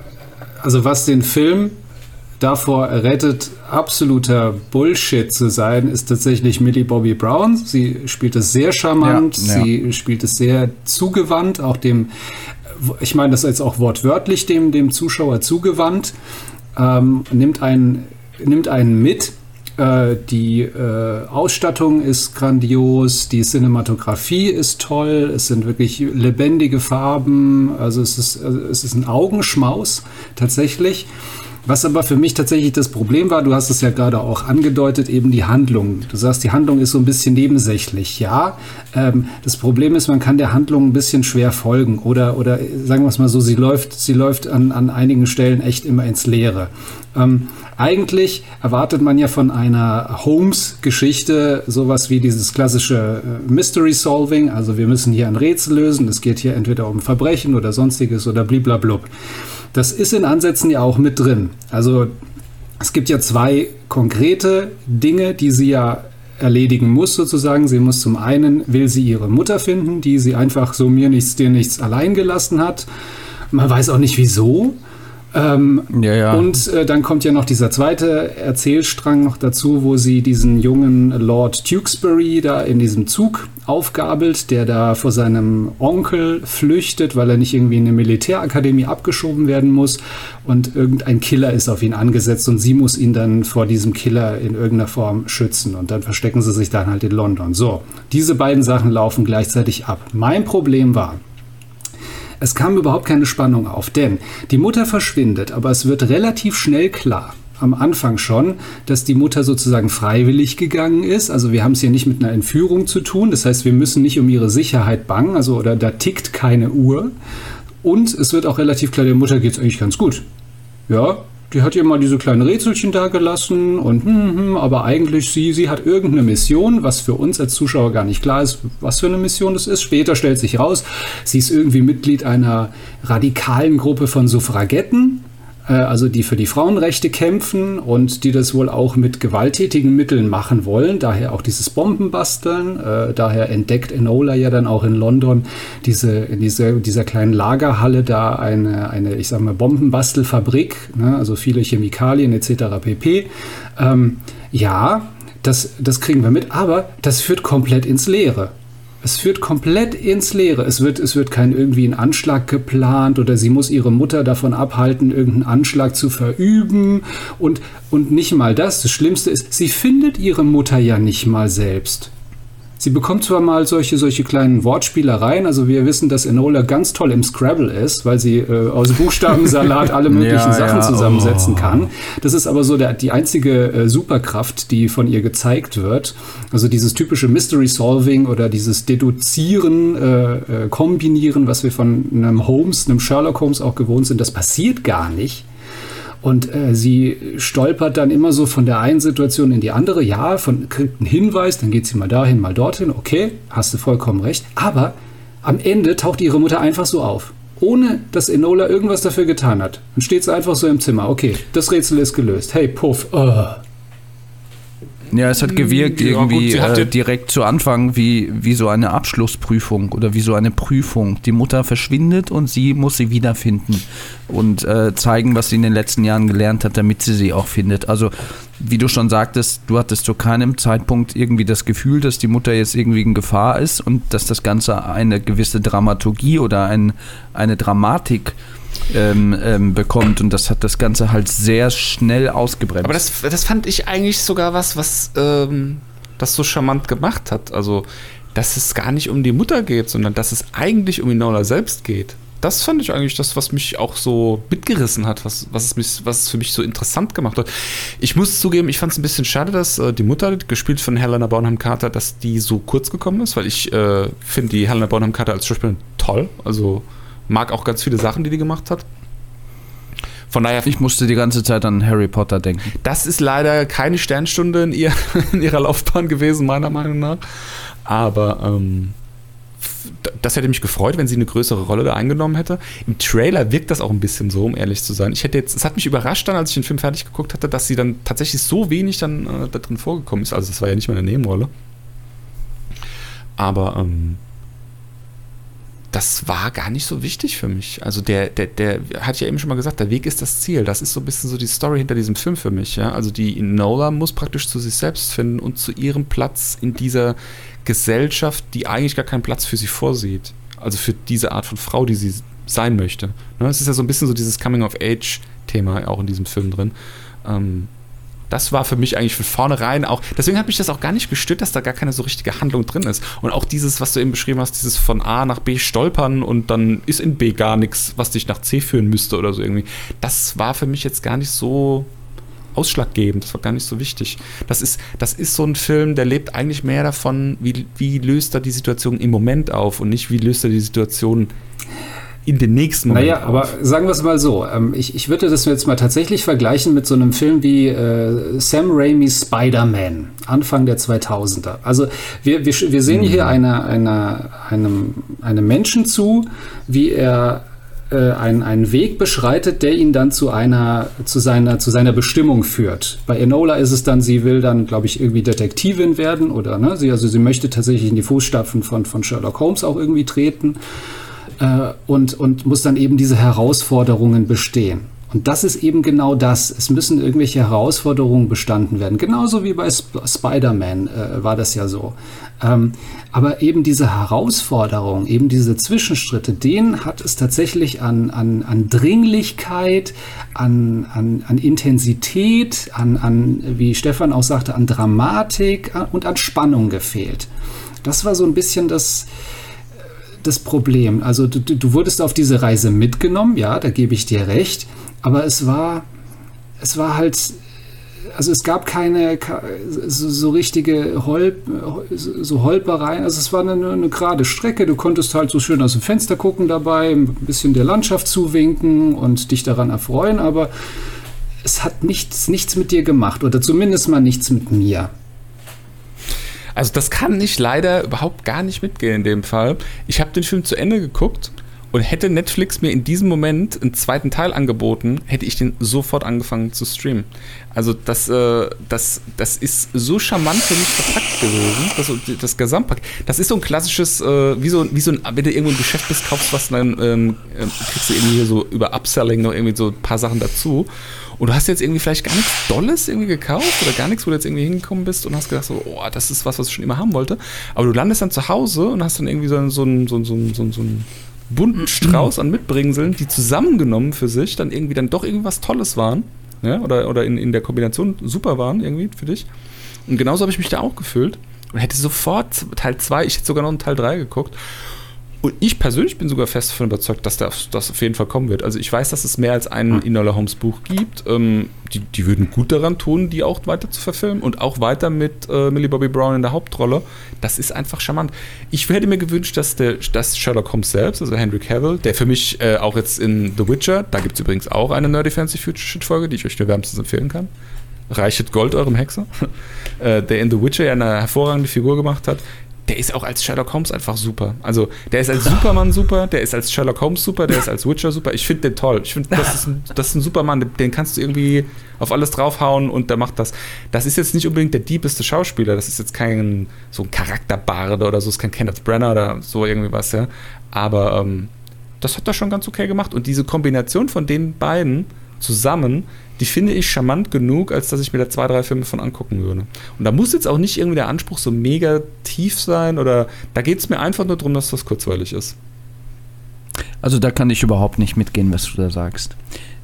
also was den Film davor rettet, absoluter Bullshit zu sein, ist tatsächlich Millie Bobby Brown. Sie spielt es sehr charmant, ja, ja. sie spielt es sehr zugewandt, auch dem, ich meine das jetzt auch wortwörtlich dem, dem Zuschauer zugewandt, ähm, nimmt einen, nimmt einen mit äh, die äh, Ausstattung ist grandios, die Cinematografie ist toll, es sind wirklich lebendige Farben, also es ist, also es ist ein Augenschmaus tatsächlich. Was aber für mich tatsächlich das Problem war, du hast es ja gerade auch angedeutet, eben die Handlung. Du sagst, die Handlung ist so ein bisschen nebensächlich. Ja, ähm, das Problem ist, man kann der Handlung ein bisschen schwer folgen oder, oder sagen wir es mal so, sie läuft, sie läuft an, an einigen Stellen echt immer ins Leere. Ähm, eigentlich erwartet man ja von einer Holmes-Geschichte sowas wie dieses klassische äh, Mystery Solving. Also wir müssen hier ein Rätsel lösen. Es geht hier entweder um Verbrechen oder sonstiges oder bliblablub. Das ist in Ansätzen ja auch mit drin. Also es gibt ja zwei konkrete Dinge, die sie ja erledigen muss sozusagen. Sie muss zum einen, will sie ihre Mutter finden, die sie einfach so mir nichts, dir nichts allein gelassen hat. Man weiß auch nicht wieso. Ähm, ja, ja. Und äh, dann kommt ja noch dieser zweite Erzählstrang noch dazu, wo sie diesen jungen Lord Tewkesbury da in diesem Zug aufgabelt, der da vor seinem Onkel flüchtet, weil er nicht irgendwie in eine Militärakademie abgeschoben werden muss. Und irgendein Killer ist auf ihn angesetzt und sie muss ihn dann vor diesem Killer in irgendeiner Form schützen. Und dann verstecken sie sich dann halt in London. So, diese beiden Sachen laufen gleichzeitig ab. Mein Problem war, es kam überhaupt keine Spannung auf, denn die Mutter verschwindet, aber es wird relativ schnell klar, am Anfang schon, dass die Mutter sozusagen freiwillig gegangen ist. Also wir haben es hier nicht mit einer Entführung zu tun. Das heißt, wir müssen nicht um ihre Sicherheit bangen. Also oder da tickt keine Uhr. Und es wird auch relativ klar, der Mutter geht es eigentlich ganz gut. Ja, die hat ihr mal diese kleinen Rätselchen da gelassen und hm, hm, aber eigentlich sie, sie hat irgendeine Mission, was für uns als Zuschauer gar nicht klar ist, was für eine Mission das ist. Später stellt sich raus, sie ist irgendwie Mitglied einer radikalen Gruppe von Suffragetten also die für die Frauenrechte kämpfen und die das wohl auch mit gewalttätigen Mitteln machen wollen. Daher auch dieses Bombenbasteln. Äh, daher entdeckt Enola ja dann auch in London diese, in diese, dieser kleinen Lagerhalle da eine, eine ich sag mal, Bombenbastelfabrik, ne? also viele Chemikalien etc. pp. Ähm, ja, das, das kriegen wir mit, aber das führt komplett ins Leere. Es führt komplett ins Leere. Es wird, es wird kein irgendwie ein Anschlag geplant oder sie muss ihre Mutter davon abhalten, irgendeinen Anschlag zu verüben. Und, und nicht mal das. Das Schlimmste ist, sie findet ihre Mutter ja nicht mal selbst. Sie bekommt zwar mal solche, solche kleinen Wortspielereien, also wir wissen, dass Enola ganz toll im Scrabble ist, weil sie äh, aus Buchstabensalat alle *laughs* möglichen Ja, Sachen ja, zusammensetzen oh. kann. Das ist aber so der, die einzige äh, Superkraft, die von ihr gezeigt wird. Also dieses typische Mystery Solving oder dieses Deduzieren, äh, äh, Kombinieren, was wir von einem Holmes, einem Sherlock Holmes auch gewohnt sind, das passiert gar nicht. Und äh, sie stolpert dann immer so von der einen Situation in die andere. Ja, von, kriegt einen Hinweis, dann geht sie mal dahin, mal dorthin. Okay, hast du vollkommen recht. Aber am Ende taucht ihre Mutter einfach so auf. Ohne dass Enola irgendwas dafür getan hat. Dann steht sie einfach so im Zimmer. Okay, das Rätsel ist gelöst. Hey, Puff. Oh. Ja, es hat gewirkt Ja, gut, irgendwie hat äh, direkt zu Anfang wie, wie so eine Abschlussprüfung oder wie so eine Prüfung. Die Mutter verschwindet und sie muss sie wiederfinden und äh, zeigen, was sie in den letzten Jahren gelernt hat, damit sie sie auch findet. Also, wie du schon sagtest, du hattest zu keinem Zeitpunkt irgendwie das Gefühl, dass die Mutter jetzt irgendwie in Gefahr ist und dass das Ganze eine gewisse Dramaturgie oder ein, eine Dramatik ähm, ähm, bekommt und das hat das Ganze halt sehr schnell ausgebremst. Aber das, das fand ich eigentlich sogar was, was ähm, das so charmant gemacht hat. Also, dass es gar nicht um die Mutter geht, sondern dass es eigentlich um Inola selbst geht. Das fand ich eigentlich das, was mich auch so mitgerissen hat, was, was, es, mich, was es für mich so interessant gemacht hat. Ich muss zugeben, ich fand es ein bisschen schade, dass äh, die Mutter, gespielt von Helena Bonham Carter, dass die so kurz gekommen ist, weil ich äh, finde die Helena Bonham Carter als Schauspielerin toll. Also mag auch ganz viele Sachen, die die gemacht hat. Von daher Ich musste die ganze Zeit an Harry Potter denken. das ist leider keine Sternstunde in, ihr, *laughs* in ihrer Laufbahn gewesen, meiner Meinung nach. Aber ähm, das hätte mich gefreut, wenn sie eine größere Rolle da eingenommen hätte. Im Trailer wirkt das auch ein bisschen so, um ehrlich zu sein. Ich hätte jetzt, es hat mich überrascht dann, als ich den Film fertig geguckt hatte, dass sie dann tatsächlich so wenig dann äh, da drin vorgekommen ist. Also das war ja nicht mal eine Nebenrolle. Aber ähm, das war gar nicht so wichtig für mich. Also der, der, der hat ja eben schon mal gesagt, der Weg ist das Ziel. Das ist so ein bisschen so die Story hinter diesem Film für mich. Ja? Also die Nola muss praktisch zu sich selbst finden und zu ihrem Platz in dieser Gesellschaft, die eigentlich gar keinen Platz für sie vorsieht. Also für diese Art von Frau, die sie sein möchte. Ne? Es ist ja so ein bisschen so dieses Coming-of-Age-Thema auch in diesem Film drin. Ähm, das war für mich eigentlich von vornherein auch, deswegen hat mich das auch gar nicht gestört, dass da gar keine so richtige Handlung drin ist. Und auch dieses, was du eben beschrieben hast, dieses von A nach B stolpern und dann ist in B gar nichts, was dich nach C führen müsste oder so irgendwie. Das war für mich jetzt gar nicht so ausschlaggebend, das war gar nicht so wichtig. Das ist, das ist so ein Film, der lebt eigentlich mehr davon, wie, wie löst er die Situation im Moment auf und nicht, wie löst er die Situation in den nächsten Moment Naja, aber sagen wir es mal so. Ähm, ich, ich würde das jetzt mal tatsächlich vergleichen mit so einem Film wie äh, Sam Raimi's Spider-Man, Anfang der 2000er. Also wir, wir, wir sehen hier eine, eine, einem, einem Menschen zu, wie er äh, einen, einen Weg beschreitet, der ihn dann zu einer, zu seiner, zu seiner Bestimmung führt. Bei Enola ist es dann, sie will dann, glaube ich, irgendwie Detektivin werden oder, ne, sie, also sie möchte tatsächlich in die Fußstapfen von, von Sherlock Holmes auch irgendwie treten äh, und, und muss dann eben diese Herausforderungen bestehen. Und das ist eben genau das. Es müssen irgendwelche Herausforderungen bestanden werden. Genauso wie bei Sp Spider-Man äh, war das ja so. Ähm, aber eben diese Herausforderungen, eben diese Zwischenschritte, denen hat es tatsächlich an, an, an Dringlichkeit, an, an, an Intensität, an, an, wie Stefan auch sagte, an Dramatik an- und an Spannung gefehlt. Das war so ein bisschen das, das Problem. Also du, du wurdest auf diese Reise mitgenommen, ja, da gebe ich dir recht, aber es war, es war halt, also es gab keine so, so richtige Hol, so Holpereien, also es war eine, eine gerade Strecke, du konntest halt so schön aus dem Fenster gucken dabei, ein bisschen der Landschaft zuwinken und dich daran erfreuen, aber es hat nichts, nichts mit dir gemacht oder zumindest mal nichts mit mir. Also das kann ich leider überhaupt gar nicht mitgehen in dem Fall. Ich habe den Film zu Ende geguckt und hätte Netflix mir in diesem Moment einen zweiten Teil angeboten, hätte ich den sofort angefangen zu streamen. Also das, äh, das, das ist so charmant für mich verpackt gewesen, das, das Gesamtpaket. Das ist so ein klassisches, äh, wie, so, wie so ein, wenn du irgendwo im Geschäft bist, kaufst was, dann ähm, äh, kriegst du irgendwie hier so über Upselling noch irgendwie so ein paar Sachen dazu. Und du hast jetzt irgendwie vielleicht gar nichts Dolles irgendwie gekauft oder gar nichts, wo du jetzt irgendwie hingekommen bist und hast gedacht so, oh, das ist was, was ich schon immer haben wollte. Aber du landest dann zu Hause und hast dann irgendwie so, einen- so, einen- so, einen- so, einen- so, einen- bunten Strauß an Mitbringseln, die zusammengenommen für sich dann irgendwie dann doch irgendwas Tolles waren. Ja, oder, oder in, in der Kombination super waren irgendwie für dich. Und genauso habe ich mich da auch gefühlt. und hätte sofort Teil 2, ich hätte sogar noch einen Teil 3 geguckt. Und ich persönlich bin sogar fest davon überzeugt, dass das, das auf jeden Fall kommen wird. Also ich weiß, dass es mehr als ein Enola Holmes Buch gibt. Ähm, die, die würden gut daran tun, die auch weiter zu verfilmen und auch weiter mit äh, Millie Bobby Brown in der Hauptrolle. Das ist einfach charmant. Ich hätte mir gewünscht, dass, der, dass Sherlock Holmes selbst, also Henry Cavill, der für mich äh, auch jetzt in The Witcher, da gibt es übrigens auch eine Nerdy Fancy Future Shit Folge, die ich euch nur wärmstens empfehlen kann. Reichet Gold eurem Hexer, *laughs* äh, der in The Witcher ja eine hervorragende Figur gemacht hat der ist auch als Sherlock Holmes einfach super. Also, der ist als Superman super, der ist als Sherlock Holmes super, der ist als Witcher super. Ich finde den toll. Ich finde, das, ist ein, das ist ein Superman, den kannst du irgendwie auf alles draufhauen und der macht das. Das ist jetzt nicht unbedingt der diebeste Schauspieler, das ist jetzt kein so ein Charakterbarde oder so, ist kein Kenneth Brenner oder so irgendwie was, ja. Aber ähm, das hat er schon ganz okay gemacht. Und diese Kombination von den beiden zusammen die finde ich charmant genug, als dass ich mir da zwei, drei Filme von angucken würde. Und da muss jetzt auch nicht irgendwie der Anspruch so mega tief sein oder da geht es mir einfach nur darum, dass das kurzweilig ist. Also da kann ich überhaupt nicht mitgehen, was du da sagst.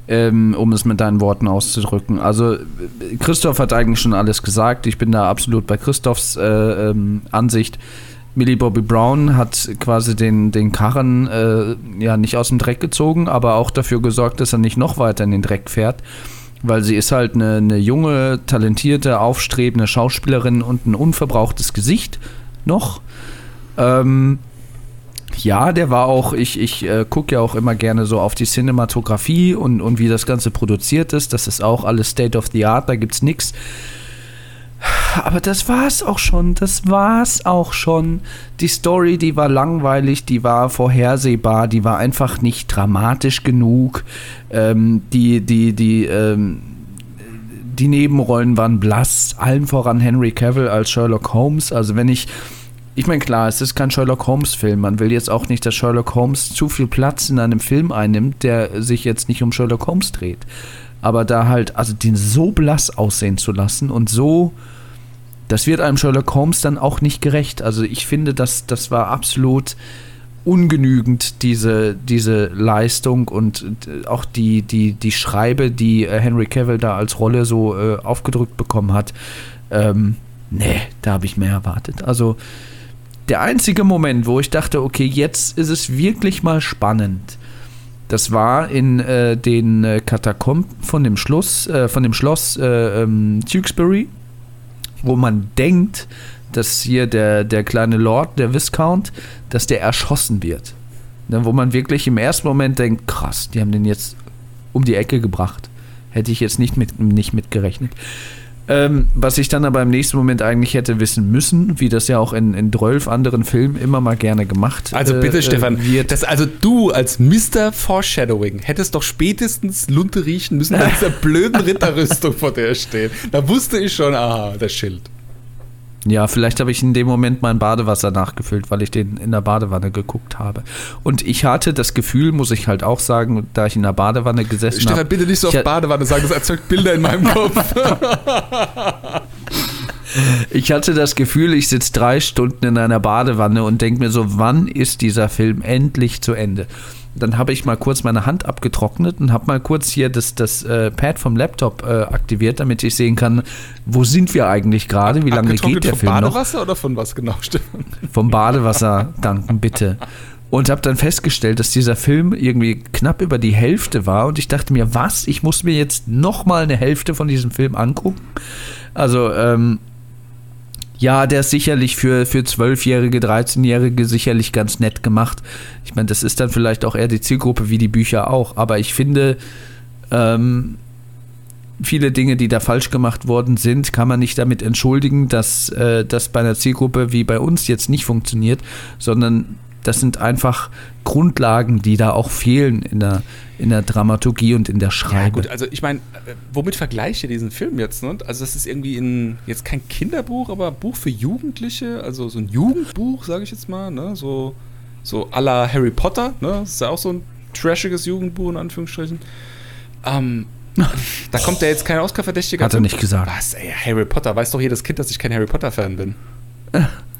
Ähm, um es mit deinen Worten auszudrücken. Also Christoph hat eigentlich schon alles gesagt. Ich bin da absolut bei Christophs äh, ähm, Ansicht. Millie Bobby Brown hat quasi den, den Karren äh, ja nicht aus dem Dreck gezogen, aber auch dafür gesorgt, dass er nicht noch weiter in den Dreck fährt weil sie ist halt eine, eine junge, talentierte, aufstrebende Schauspielerin und ein unverbrauchtes Gesicht noch. Ähm, ja, der war auch, ich, ich äh, gucke ja auch immer gerne so auf die Cinematografie und, und wie das Ganze produziert ist. Das ist auch alles State of the Art, da gibt's nichts aber das war's auch schon. Das war's auch schon. Die Story, die war langweilig, die war vorhersehbar, die war einfach nicht dramatisch genug. Ähm, die, die, die, ähm, die Nebenrollen waren blass. Allen voran Henry Cavill als Sherlock Holmes. Also wenn ich ich meine, klar, es ist kein Sherlock Holmes-Film. Man will jetzt auch nicht, dass Sherlock Holmes zu viel Platz in einem Film einnimmt, der sich jetzt nicht um Sherlock Holmes dreht. Aber da halt, also den so blass aussehen zu lassen und so das wird einem Sherlock Holmes dann auch nicht gerecht. Also ich finde, das, das war absolut ungenügend, diese, diese Leistung und äh, auch die, die, die Schreibe, die äh, Henry Cavill da als Rolle so äh, aufgedrückt bekommen hat. Ähm, nee, da habe ich mehr erwartet. Also der einzige Moment, wo ich dachte, okay, jetzt ist es wirklich mal spannend. Das war in äh, den äh, Katakomben von dem Schloss, äh, von dem Schloss ähm, Tewkesbury wo man denkt, dass hier der, der kleine Lord, der Viscount, dass der erschossen wird. Ne, wo man wirklich im ersten Moment denkt, krass, die haben den jetzt um die Ecke gebracht. Hätte ich jetzt nicht mit, nicht mit gerechnet. Ähm, was ich dann aber im nächsten Moment eigentlich hätte wissen müssen, wie das ja auch in, in 12 anderen Filmen immer mal gerne gemacht Also bitte, äh, Stefan, wird. das, also du als Mr. Foreshadowing hättest doch spätestens Lunte riechen müssen an dieser *laughs* blöden Ritterrüstung, vor der er steht. Da wusste ich schon, aha, das Schild. Ja, vielleicht habe ich in dem Moment mein Badewasser nachgefüllt, weil ich den in der Badewanne geguckt habe. Und ich hatte das Gefühl, muss ich halt auch sagen, da ich in der Badewanne gesessen habe. Stefan, bitte nicht so auf Badewanne sagen, das erzeugt Bilder in meinem *laughs* Kopf. ich hatte das Gefühl, ich sitze drei Stunden in einer Badewanne und denke mir so, wann ist dieser Film endlich zu Ende? Dann habe ich mal kurz meine Hand abgetrocknet und habe mal kurz hier das, das äh, Pad vom Laptop äh, aktiviert, damit ich sehen kann, wo sind wir eigentlich gerade, wie lange geht der Film noch. Vom Badewasser oder von was genau, Stefan? Vom Badewasser, danken, bitte. Und habe dann festgestellt, dass dieser Film irgendwie knapp über die Hälfte war und ich dachte mir, was? Ich muss mir jetzt noch mal eine Hälfte von diesem Film angucken? Also, ähm, ja, der ist sicherlich für, für 12-Jährige, 13-Jährige sicherlich ganz nett gemacht. Ich meine, das ist dann vielleicht auch eher die Zielgruppe wie die Bücher auch. Aber ich finde, ähm, viele Dinge, die da falsch gemacht worden sind, kann man nicht damit entschuldigen, dass äh, das bei einer Zielgruppe wie bei uns jetzt nicht funktioniert, sondern das sind einfach Grundlagen, die da auch fehlen in der, in der Dramaturgie und in der Schreibe. Ja, gut, also ich meine, äh, womit vergleiche diesen Film jetzt? Ne? Also, das ist irgendwie ein, jetzt kein Kinderbuch, aber ein Buch für Jugendliche, also so ein Jugendbuch, sage ich jetzt mal, ne? so, so à la Harry Potter, ne? das ist ja auch so ein trashiges Jugendbuch in Anführungsstrichen. Ähm, da kommt ja jetzt kein Oscar-Verdächtiger. Hat er nicht gesagt. Was, ey, Harry Potter, weiß doch jedes Kind, dass ich kein Harry Potter-Fan bin. *laughs*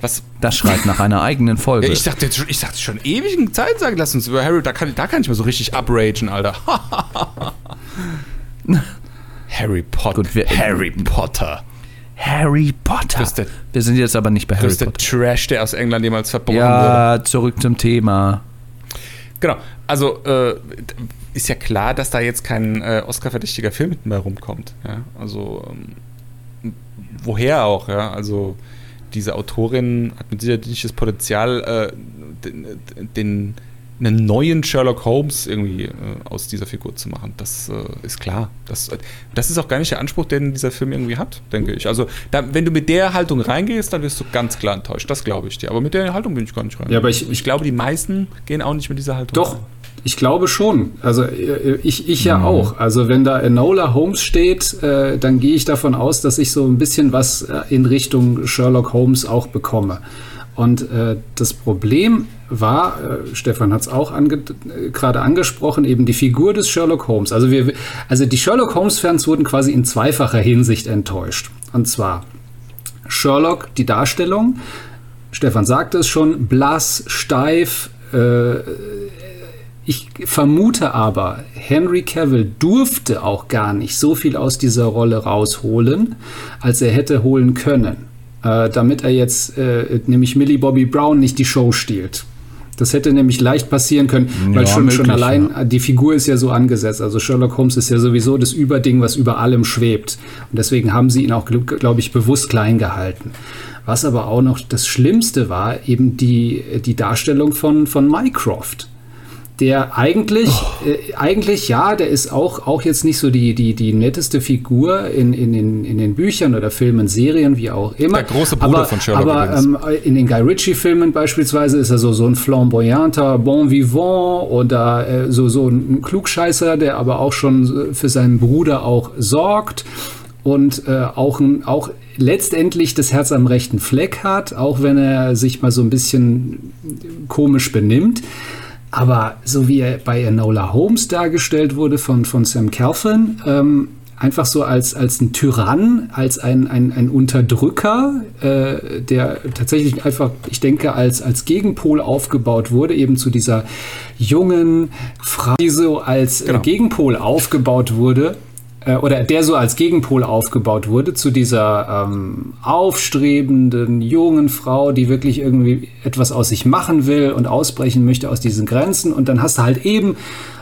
Was? Das schreit nach einer eigenen Folge. Ja, ich dachte jetzt ich dachte schon ewig Zeit sagen, lass uns über Harry, da kann, da kann ich mal so richtig upragen, Alter. *laughs* Harry Potter. Gut, wir- Harry Potter. Harry Potter. Das der- Wir sind jetzt aber nicht bei Das Harry ist der Potter. Trash, der aus England jemals verbrochen wurde. Ja, zurück zum Thema. Genau. Also äh, ist ja klar, dass da jetzt kein äh, Oscar-verdächtiger Film mit mehr rumkommt. Ja? Also ähm, woher auch, ja? Also diese Autorin hat mit Sicherheit nicht das Potenzial, äh, den, den einen neuen Sherlock Holmes irgendwie äh, aus dieser Figur zu machen. Das äh, ist klar. Das, das ist auch gar nicht der Anspruch, den dieser Film irgendwie hat, denke ich. Also, da, wenn du mit der Haltung reingehst, dann wirst du ganz klar enttäuscht. Das glaube ich dir. Aber mit der Haltung bin ich gar nicht rein. Ja, aber ich- ich glaube, die meisten gehen auch nicht mit dieser Haltung Doch, rein. Ich glaube schon. Also äh, ich, ich Mhm. ja auch. Also wenn da Enola Holmes steht, äh, dann gehe ich davon aus, dass ich so ein bisschen was äh, in Richtung Sherlock Holmes auch bekomme. Und äh, das Problem war, äh, Stefan hat es auch ange äh, gerade angesprochen, eben die Figur des Sherlock Holmes. Also, wir, also die Sherlock Holmes-Fans wurden quasi in zweifacher Hinsicht enttäuscht. Und zwar Sherlock, die Darstellung, Stefan sagte es schon, blass, steif, äh, ich vermute aber, Henry Cavill durfte auch gar nicht so viel aus dieser Rolle rausholen, als er hätte holen können, äh, damit er jetzt äh, nämlich Millie Bobby Brown nicht die Show stiehlt. Das hätte nämlich leicht passieren können, weil Ja, schon, schon möglich, allein äh, die Figur ist ja so angesetzt. Also Sherlock Holmes ist ja sowieso das Überding, was über allem schwebt. Und deswegen haben sie ihn auch, glaube ich, bewusst klein gehalten. Was aber auch noch das Schlimmste war, eben die, die Darstellung von, von Mycroft der eigentlich, äh, eigentlich ja, der ist auch, auch jetzt nicht so die, die, die netteste Figur in, in, den, in den Büchern oder Filmen, Serien, wie auch immer. Der große Bruder aber, von Sherlock Aber ähm, in den Guy Ritchie-Filmen beispielsweise ist er so, so ein flamboyanter Bon Vivant oder äh, so, so ein Klugscheißer, der aber auch schon für seinen Bruder auch sorgt und äh, auch, ein- auch letztendlich das Herz am rechten Fleck hat, auch wenn er sich mal so ein bisschen komisch benimmt. Aber so wie er bei Enola Holmes dargestellt wurde von, von Sam Calvin, ähm, einfach so als, als ein Tyrann, als ein, ein, ein Unterdrücker, äh, der tatsächlich einfach, ich denke, als, als Gegenpol aufgebaut wurde, eben zu dieser jungen Frau, die so als Genau. äh, Gegenpol aufgebaut wurde, äh, oder der so als Gegenpol aufgebaut wurde zu dieser ähm, aufstrebenden jungen Frau, die wirklich irgendwie etwas aus sich machen will und ausbrechen möchte aus diesen Grenzen. Und dann hast du halt eben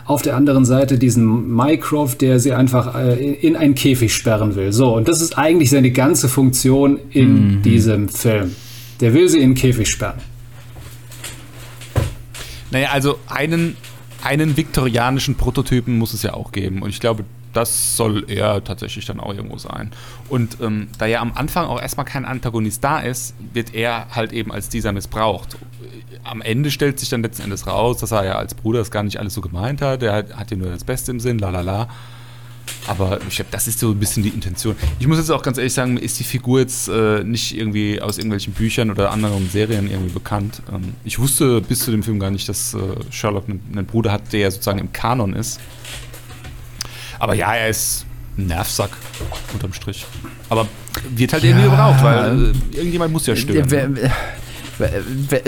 auf der anderen Seite diesen Mycroft, der sie einfach äh, in einen Käfig sperren will. So, und das ist eigentlich seine ganze Funktion in diesem Film. Der will sie in den Käfig sperren. Naja, also einen, einen viktorianischen Prototypen muss es ja auch geben. Und ich glaube, das soll er tatsächlich dann auch irgendwo sein. Und ähm, da ja am Anfang auch erstmal kein Antagonist da ist, wird er halt eben als dieser missbraucht. Am Ende stellt sich dann letzten Endes raus, dass er ja als Bruder das gar nicht alles so gemeint hat. Er hat, hat ja nur das Beste im Sinn, la la la. Aber ich glaube, das ist so ein bisschen die Intention. Ich muss jetzt auch ganz ehrlich sagen, ist die Figur jetzt äh, nicht irgendwie aus irgendwelchen Büchern oder anderen Serien irgendwie bekannt. Ähm, ich wusste bis zu dem Film gar nicht, dass äh, Sherlock einen, einen Bruder hat, der ja sozusagen im Kanon ist. Aber ja, er ist ein Nervsack unterm Strich. Aber wird halt irgendwie gebraucht, weil äh, irgendjemand muss ja stören. Wer- wer- wer-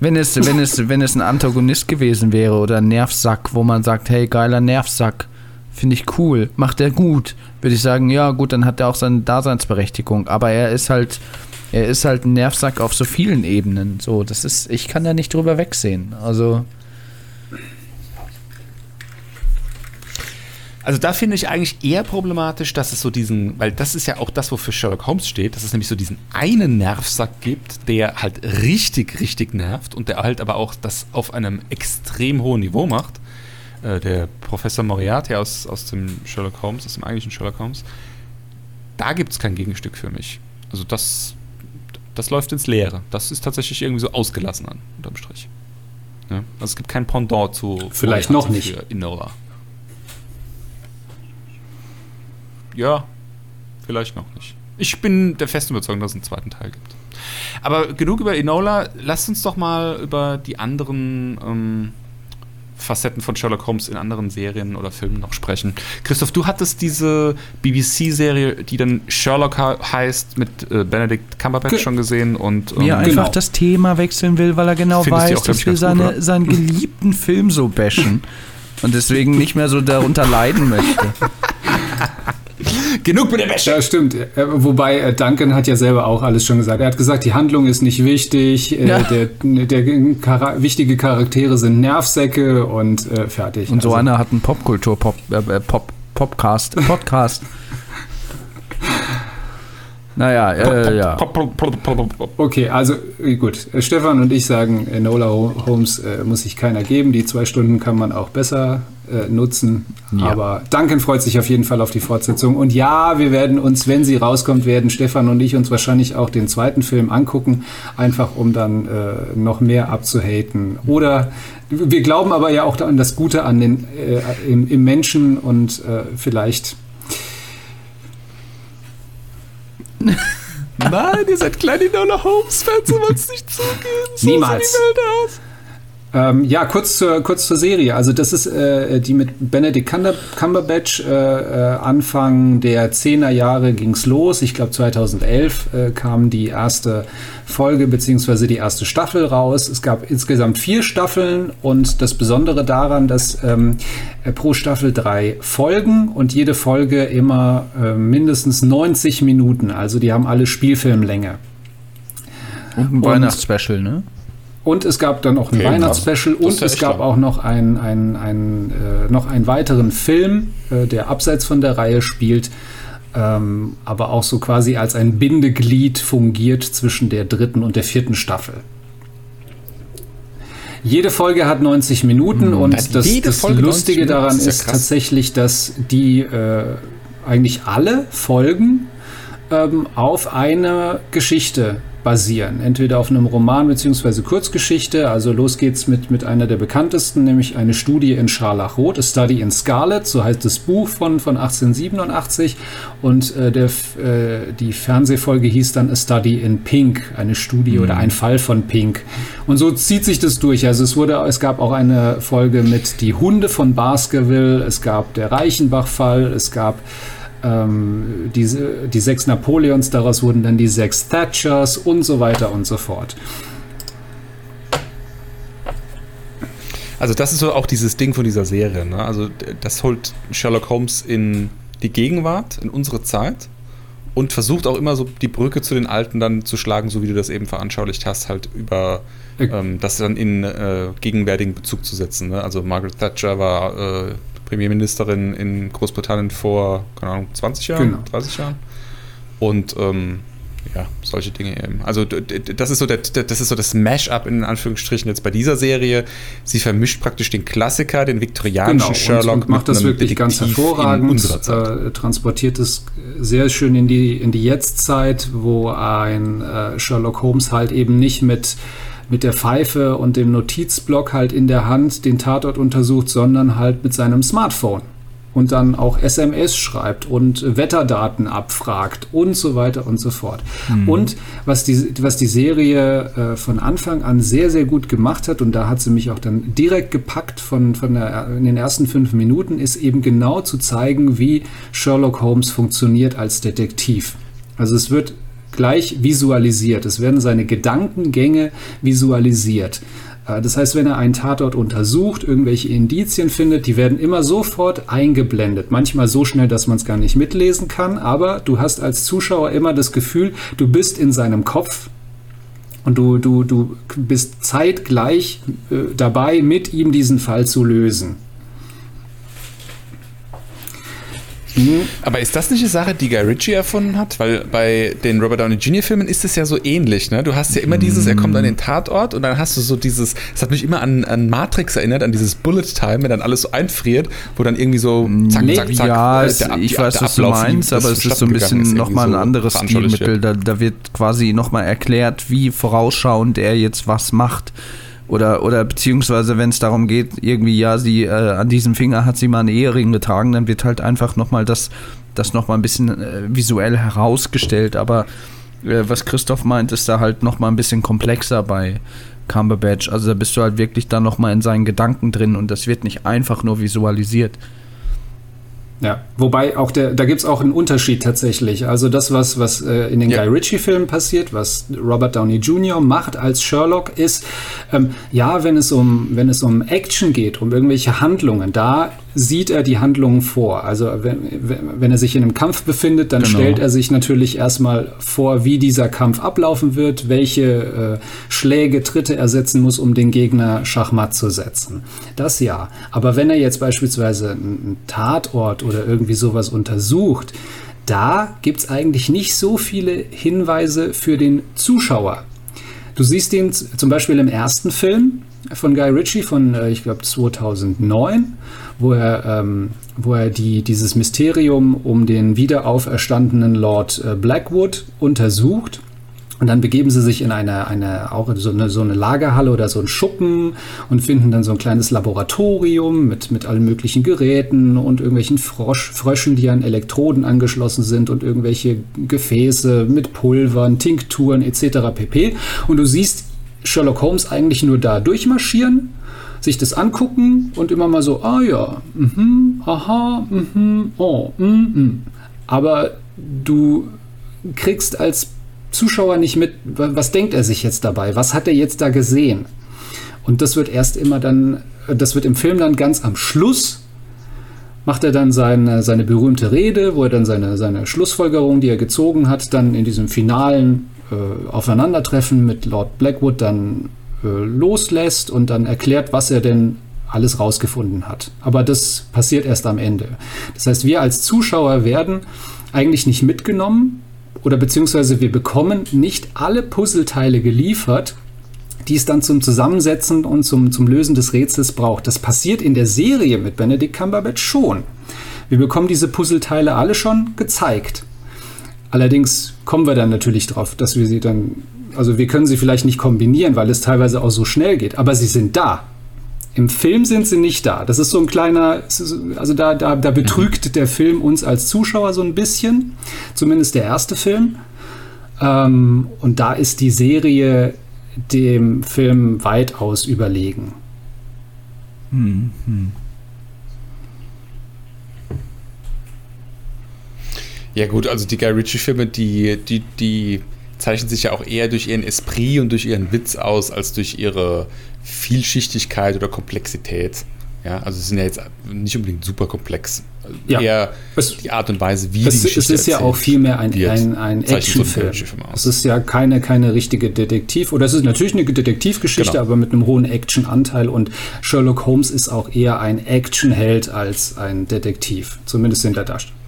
Wenn es, wenn, es, wenn es ein Antagonist gewesen wäre oder ein Nervsack, wo man sagt, hey, geiler Nervsack, finde ich cool, macht er gut, würde ich sagen, ja gut, dann hat er auch seine Daseinsberechtigung. Aber er ist halt, er ist halt ein Nervsack auf so vielen Ebenen. So, das ist, ich kann da nicht drüber wegsehen. Also, Also da finde ich eigentlich eher problematisch, dass es so diesen, weil das ist ja auch das, wofür Sherlock Holmes steht, dass es nämlich so diesen einen Nervsack gibt, der halt richtig, richtig nervt und der halt aber auch das auf einem extrem hohen Niveau macht. Äh, der Professor Moriarty aus, aus dem Sherlock Holmes, aus dem eigentlichen Sherlock Holmes, da gibt es kein Gegenstück für mich. Also das, das läuft ins Leere. Das ist tatsächlich irgendwie so ausgelassen an, unterm Strich. Ja? Also es gibt kein Pendant zu Vielleicht Moriarty noch nicht. für. Ja, vielleicht noch nicht. Ich bin der festen Überzeugung, dass es einen zweiten Teil gibt. Aber genug über Enola. Lasst uns doch mal über die anderen ähm, Facetten von Sherlock Holmes in anderen Serien oder Filmen noch sprechen. Christoph, du hattest diese BBC-Serie, die dann Sherlock he- heißt, mit äh, Benedict Cumberbatch Ge- schon gesehen und wie er ähm, einfach genau. das Thema wechseln will, weil er genau Findest auch, weiß, glaub ich, dass wir gut, seine, oder? seinen geliebten Film so bashen *laughs* und deswegen nicht mehr so darunter leiden möchte. *laughs* *laughs* Genug mit der Wäsche. Ja, stimmt. Äh, Wobei äh, Duncan hat ja selber auch alles schon gesagt. Er hat gesagt, die Handlung ist nicht wichtig, äh, Ja. der, der Chara wichtige Charaktere sind Nervsäcke und äh, fertig. Und so Also, einer hat einen Popkultur-Pop, äh, äh, Pop, Popcast, *laughs* Podcast. naja, äh, ja. Okay, also gut. Stefan und ich sagen, Nola Holmes äh, muss sich keiner geben. Die zwei Stunden kann man auch besser äh, nutzen. Ja. Aber Duncan freut sich auf jeden Fall auf die Fortsetzung. Und ja, wir werden uns, wenn sie rauskommt, werden Stefan und ich uns wahrscheinlich auch den zweiten Film angucken, einfach um dann äh, noch mehr abzuhaten. Oder wir glauben aber ja auch an das Gute an den, äh, im, im Menschen und äh, vielleicht *laughs* Nein, ihr seid kleine Enola Holmes-Fans, ihr wollt es nicht zugeben. So Niemals. sieht die Welt aus. Ähm, ja, kurz zur, kurz zur Serie. Also das ist äh, die mit Benedict Cumber- Cumberbatch. Äh, äh, Anfang der 10er Jahre ging's los. Ich glaube 2011 äh, kam die erste Folge beziehungsweise die erste Staffel raus. Es gab insgesamt vier Staffeln und das Besondere daran, dass ähm, äh, pro Staffel drei Folgen und jede Folge immer äh, mindestens 90 Minuten. Also die haben alle Spielfilmlänge. Und ein Weihnachtsspecial, ne? Und es gab dann auch ein Okay, Weihnachtsspecial. Das ist und ja es gab lang. auch noch, ein, ein, ein, äh, noch einen weiteren Film, äh, der abseits von der Reihe spielt, ähm, aber auch so quasi als ein Bindeglied fungiert zwischen der dritten und der vierten Staffel. Jede Folge hat 90 Minuten und hat das, das Folge 90 Lustige daran ist ja ist krass. tatsächlich, dass die äh, eigentlich alle Folgen ähm, auf eine Geschichte basieren. Entweder auf einem Roman bzw. Kurzgeschichte. Also los geht's mit, mit einer der bekanntesten, nämlich eine Studie in Scharlachrot, A Study in Scarlet, so heißt das Buch von, von 1887. Und äh, der, äh, die Fernsehfolge hieß dann A Study in Pink, eine Studie oder ein Fall von Pink. Und so zieht sich das durch. Also es wurde, es gab auch eine Folge mit Die Hunde von Baskerville, es gab der Reichenbach-Fall, es gab ähm, diese, die sechs Napoleons, daraus wurden dann die sechs Thatchers und so weiter und so fort. Also das ist so auch dieses Ding von dieser Serie. Ne? Also das holt Sherlock Holmes in die Gegenwart, in unsere Zeit und versucht auch immer so die Brücke zu den Alten dann zu schlagen, so wie du das eben veranschaulicht hast, halt über Äh, ähm, das dann in äh, gegenwärtigen Bezug zu setzen. Ne? Also Margaret Thatcher war äh, Premierministerin in Großbritannien vor, keine Ahnung, 20 Jahren, Genau. 30 Jahren. Und ähm, ja, solche Dinge eben. Also das ist so der, das ist so das Mash-up in Anführungsstrichen jetzt bei dieser Serie. Sie vermischt praktisch den Klassiker, den viktorianischen Genau, und, Sherlock und macht mit das wirklich ganz Detektiv in hervorragend, äh, transportiert es sehr schön in die, in die Jetztzeit, wo ein äh, Sherlock Holmes halt eben nicht mit, mit der Pfeife und dem Notizblock halt in der Hand den Tatort untersucht, sondern halt mit seinem Smartphone. Und dann auch SMS schreibt und Wetterdaten abfragt und so weiter und so fort. Und was die, was die Serie äh, von Anfang an sehr, sehr gut gemacht hat, und da hat sie mich auch dann direkt gepackt von, von der, in den ersten fünf Minuten, ist eben genau zu zeigen, wie Sherlock Holmes funktioniert als Detektiv. Also es wird gleich visualisiert. Es werden seine Gedankengänge visualisiert. Äh, Das heißt, wenn er einen Tatort untersucht, irgendwelche Indizien findet, die werden immer sofort eingeblendet. Manchmal so schnell, dass man es gar nicht mitlesen kann, aber du hast als Zuschauer immer das Gefühl, du bist in seinem Kopf und du, du, du bist zeitgleich äh, dabei, mit ihm diesen Fall zu lösen. Aber ist das nicht eine Sache, die Guy Ritchie erfunden hat? Weil bei den Robert Downey Jr. Filmen ist es ja so ähnlich. Ne? Du hast ja immer dieses, er kommt an den Tatort und dann hast du so dieses, das hat mich immer an, an Matrix erinnert, an dieses Bullet Time, wenn dann alles so einfriert, wo dann irgendwie so zack, Nee, zack, zack. ja, äh, es, der ich der weiß, was du Ablauf, meinst, aber es ist so ein bisschen nochmal ein so anderes veranschaulicht Stilmittel. Da, da wird quasi nochmal erklärt, wie vorausschauend er jetzt was macht. Oder, oder beziehungsweise, wenn es darum geht, irgendwie, ja, sie äh, an diesem Finger hat sie mal einen Ehering getragen, dann wird halt einfach nochmal das, das nochmal ein bisschen äh, visuell herausgestellt. Aber äh, was Christoph meint, ist da halt nochmal ein bisschen komplexer bei Cumberbatch. Also da bist du halt wirklich dann nochmal in seinen Gedanken drin und das wird nicht einfach nur visualisiert. Ja, wobei auch der, da gibt es auch einen Unterschied tatsächlich. Also das, was, was äh, in den ja. Guy Ritchie-Filmen passiert, was Robert Downey Jr. macht als Sherlock, ist, ähm, ja, wenn es um, wenn es um Action geht, um irgendwelche Handlungen, da sieht er die Handlungen vor. Also wenn, wenn er sich in einem Kampf befindet, dann genau. stellt er sich natürlich erstmal vor, wie dieser Kampf ablaufen wird, welche äh, Schläge, Tritte er setzen muss, um den Gegner Schachmatt zu setzen. Das ja. Aber wenn er jetzt beispielsweise einen Tatort oder irgendwie sowas untersucht, da gibt es eigentlich nicht so viele Hinweise für den Zuschauer. Du siehst ihn zum Beispiel im ersten Film von Guy Ritchie von, äh, ich glaube, 2009 wo er, ähm, wo er die, dieses Mysterium um den wiederauferstandenen Lord äh, Blackwood untersucht. Und dann begeben sie sich in eine, eine auch so eine, so eine Lagerhalle oder so einen Schuppen und finden dann so ein kleines Laboratorium mit, mit allen möglichen Geräten und irgendwelchen Frosch, Fröschen, die an Elektroden angeschlossen sind und irgendwelche Gefäße mit Pulvern, Tinkturen etc. pp. Und du siehst Sherlock Holmes eigentlich nur da durchmarschieren sich das angucken und immer mal so, ah ja, mhm, aha, mhm, oh, mhm. Aber du kriegst als Zuschauer nicht mit, was denkt er sich jetzt dabei? Was hat er jetzt da gesehen? Und das wird erst immer dann, das wird im Film dann ganz am Schluss, macht er dann seine, seine berühmte Rede, wo er dann seine, seine Schlussfolgerung, die er gezogen hat, dann in diesem finalen äh, Aufeinandertreffen mit Lord Blackwood dann äh, loslässt und dann erklärt, was er denn alles rausgefunden hat. Aber das passiert erst am Ende. Das heißt, wir als Zuschauer werden eigentlich nicht mitgenommen oder beziehungsweise wir bekommen nicht alle Puzzleteile geliefert, die es dann zum Zusammensetzen und zum, zum Lösen des Rätsels braucht. Das passiert in der Serie mit Benedict Cumberbatch schon. Wir bekommen diese Puzzleteile alle schon gezeigt. Allerdings kommen wir dann natürlich drauf, dass wir sie dann also wir können sie vielleicht nicht kombinieren, weil es teilweise auch so schnell geht, aber sie sind da. Im Film sind sie nicht da. Das ist so ein kleiner, also da, da, da betrügt der Film uns als Zuschauer so ein bisschen, zumindest der erste Film. Ähm, und da ist die Serie dem Film weitaus überlegen. Mhm. Ja gut, also die Guy Ritchie-Filme, die, die, die zeichnen sich ja auch eher durch ihren Esprit und durch ihren Witz aus, als durch ihre Vielschichtigkeit oder Komplexität. Ja, also sie sind ja jetzt nicht unbedingt super komplex. Ja. Eher es, die Art und Weise, wie es, die Geschichte Es ist ja auch vielmehr ein, ein, ein Actionfilm. es ist ja keine, keine richtige Detektiv- oder es ist natürlich eine Detektivgeschichte, genau. aber mit einem hohen Actionanteil und Sherlock Holmes ist auch eher ein Actionheld als ein Detektiv, zumindest in der Darstellung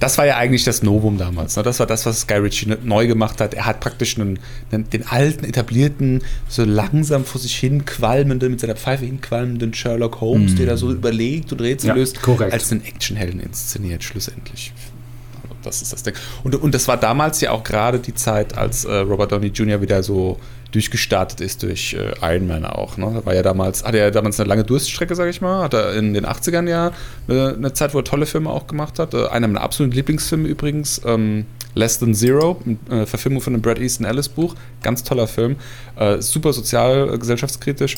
das war ja eigentlich das Novum damals. Ne? Das war das, was Guy Ritchie neu gemacht hat. Er hat praktisch einen, einen, den alten, etablierten, so langsam vor sich hin qualmenden, mit seiner Pfeife hin qualmenden Sherlock Holmes, mm. der da so überlegt und Rätsel ja, löst, korrekt. als einen Actionhelden inszeniert, schlussendlich. Das ist das Ding. Und, und das war damals ja auch gerade die Zeit, als äh, Robert Downey Jr. wieder so durchgestartet ist durch äh, Iron Man auch. Ne? War ja damals, hatte er damals eine lange Durststrecke, sag ich mal. Hat er in den 80ern ja äh, eine Zeit, wo er tolle Filme auch gemacht hat. Äh, einer meiner absoluten Lieblingsfilme übrigens, ähm, Less Than Zero, äh, Verfilmung von dem Brad Easton Ellis Buch. Ganz toller Film. Äh, super sozial, gesellschaftskritisch.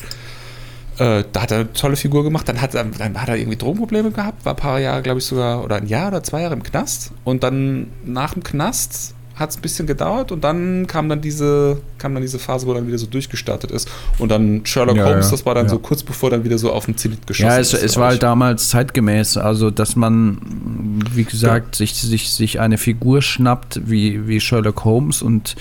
Äh, da hat er eine tolle Figur gemacht. Dann hat, dann hat er irgendwie Drogenprobleme gehabt, war ein paar Jahre, glaube ich, sogar, oder ein Jahr oder zwei Jahre im Knast. Und dann nach dem Knast hat es ein bisschen gedauert und dann kam dann diese kam dann diese Phase, wo er dann wieder so durchgestartet ist und dann Sherlock ja, Holmes, das war dann ja. so kurz bevor dann wieder so auf den Zenit geschossen ja, es, ist. Ja, es war halt damals zeitgemäß, also dass man, wie gesagt, sich, sich, sich eine Figur schnappt wie, wie Sherlock Holmes und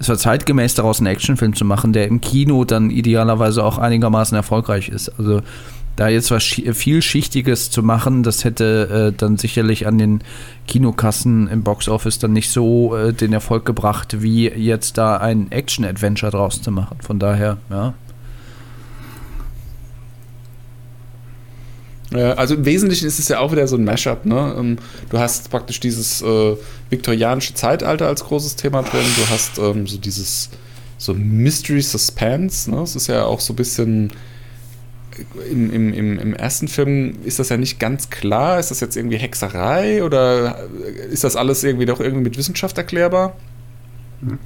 es war zeitgemäß daraus einen Actionfilm zu machen, der im Kino dann idealerweise auch einigermaßen erfolgreich ist. Also da jetzt was vielschichtiges zu machen, das hätte äh, dann sicherlich an den Kinokassen im Boxoffice dann nicht so äh, den Erfolg gebracht, wie jetzt da ein Action-Adventure draus zu machen. Von daher, ja. Also im Wesentlichen ist es ja auch wieder so ein Mashup. Ne? Ähm, du hast praktisch dieses äh, viktorianische Zeitalter als großes Thema drin. Du hast ähm, so dieses so Mystery Suspense. Ne? Es ist ja auch so ein bisschen im, im, im, im ersten Film ist das ja nicht ganz klar. Ist das jetzt irgendwie Hexerei oder ist das alles irgendwie doch irgendwie mit Wissenschaft erklärbar? Mhm.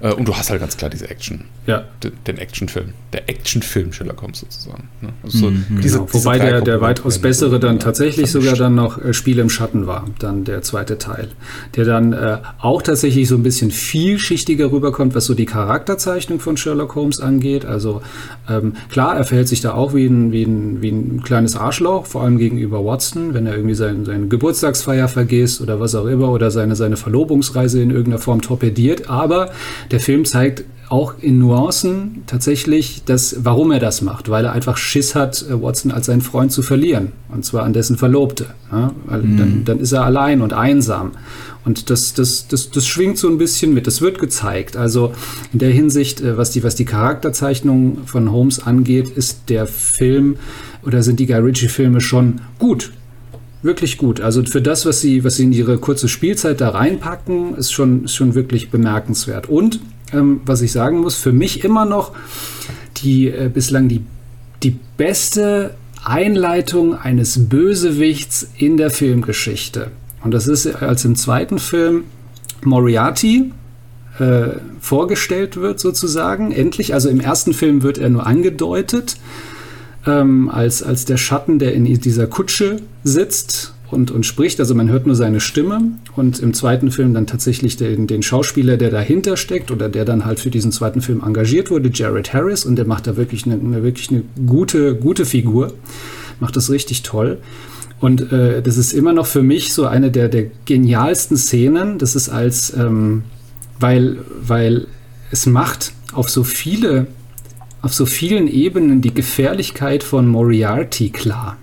Äh, und du hast halt ganz klar diese Action. Ja. Den, den Actionfilm. Der Actionfilm Sherlock Holmes sozusagen. Ne? Also so Mhm. diese, Genau. diese Wobei der, der weitaus bessere dann tatsächlich sogar dann noch äh, Spiel im Schatten war, dann der zweite Teil. Der dann äh, auch tatsächlich so ein bisschen vielschichtiger rüberkommt, was so die Charakterzeichnung von Sherlock Holmes angeht. Also ähm, klar, er verhält sich da auch wie ein, wie, ein, wie ein kleines Arschloch, vor allem gegenüber Watson, wenn er irgendwie sein, seine Geburtstagsfeier vergisst oder was auch immer oder seine, seine Verlobungsreise in irgendeiner Form torpediert. Aber der Film zeigt auch in Nuancen tatsächlich, dass, warum er das macht, weil er einfach Schiss hat, äh, Watson als seinen Freund zu verlieren. Und zwar an dessen Verlobte. Ja? Weil dann, dann ist er allein und einsam. Und das, das, das, das schwingt so ein bisschen mit. Das wird gezeigt. Also in der Hinsicht, äh, was die, was die Charakterzeichnung von Holmes angeht, ist der Film oder sind die Guy Ritchie-Filme schon gut wirklich gut. Also für das, was sie, was sie in ihre kurze Spielzeit da reinpacken, ist schon, ist schon wirklich bemerkenswert. Und ähm, was ich sagen muss, für mich immer noch die äh, bislang die, die beste Einleitung eines Bösewichts in der Filmgeschichte. Und das ist, als im zweiten Film Moriarty äh, vorgestellt wird, sozusagen. Endlich, also im ersten Film wird er nur angedeutet ähm, als, als der Schatten, der in dieser Kutsche sitzt und, und spricht. Also man hört nur seine Stimme und im zweiten Film dann tatsächlich den, den Schauspieler, der dahinter steckt oder der dann halt für diesen zweiten Film engagiert wurde, Jared Harris, und der macht da wirklich eine, eine wirklich eine gute, gute Figur, macht das richtig toll. Und äh, das ist immer noch für mich so eine der, der genialsten Szenen. Das ist als, ähm, weil, weil es macht auf so viele auf so vielen Ebenen die Gefährlichkeit von Moriarty klar.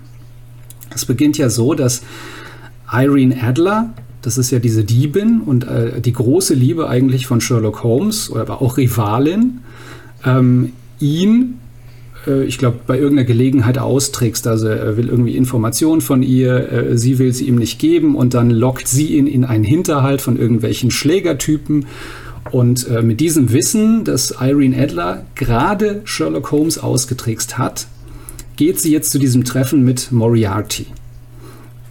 Es beginnt ja so, dass Irene Adler, das ist ja diese Diebin und äh, die große Liebe eigentlich von Sherlock Holmes, aber auch Rivalin, ähm, ihn, äh, ich glaube, bei irgendeiner Gelegenheit austrickst. Also er will irgendwie Informationen von ihr, äh, sie will sie ihm nicht geben und dann lockt sie ihn in einen Hinterhalt von irgendwelchen Schlägertypen. Und äh, mit diesem Wissen, dass Irene Adler gerade Sherlock Holmes ausgetrickst hat, geht sie jetzt zu diesem Treffen mit Moriarty.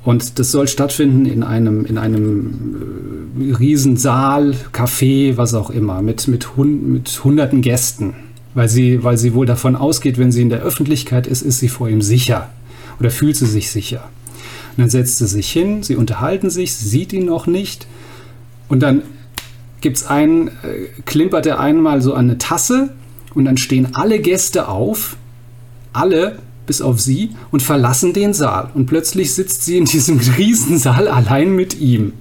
Und das soll stattfinden in einem, in einem äh, Riesensaal, Café, was auch immer, mit, mit, hun mit hunderten Gästen. Weil sie, weil sie wohl davon ausgeht, wenn sie in der Öffentlichkeit ist, ist sie vor ihm sicher. Oder fühlt sie sich sicher. Und dann setzt sie sich hin, sie unterhalten sich, sie sieht ihn noch nicht. Und dann gibt's einen, äh, klimpert er einmal so an eine Tasse und dann stehen alle Gäste auf, alle bis auf sie und verlassen den Saal. Und plötzlich sitzt sie in *laughs* diesem Riesensaal allein mit ihm.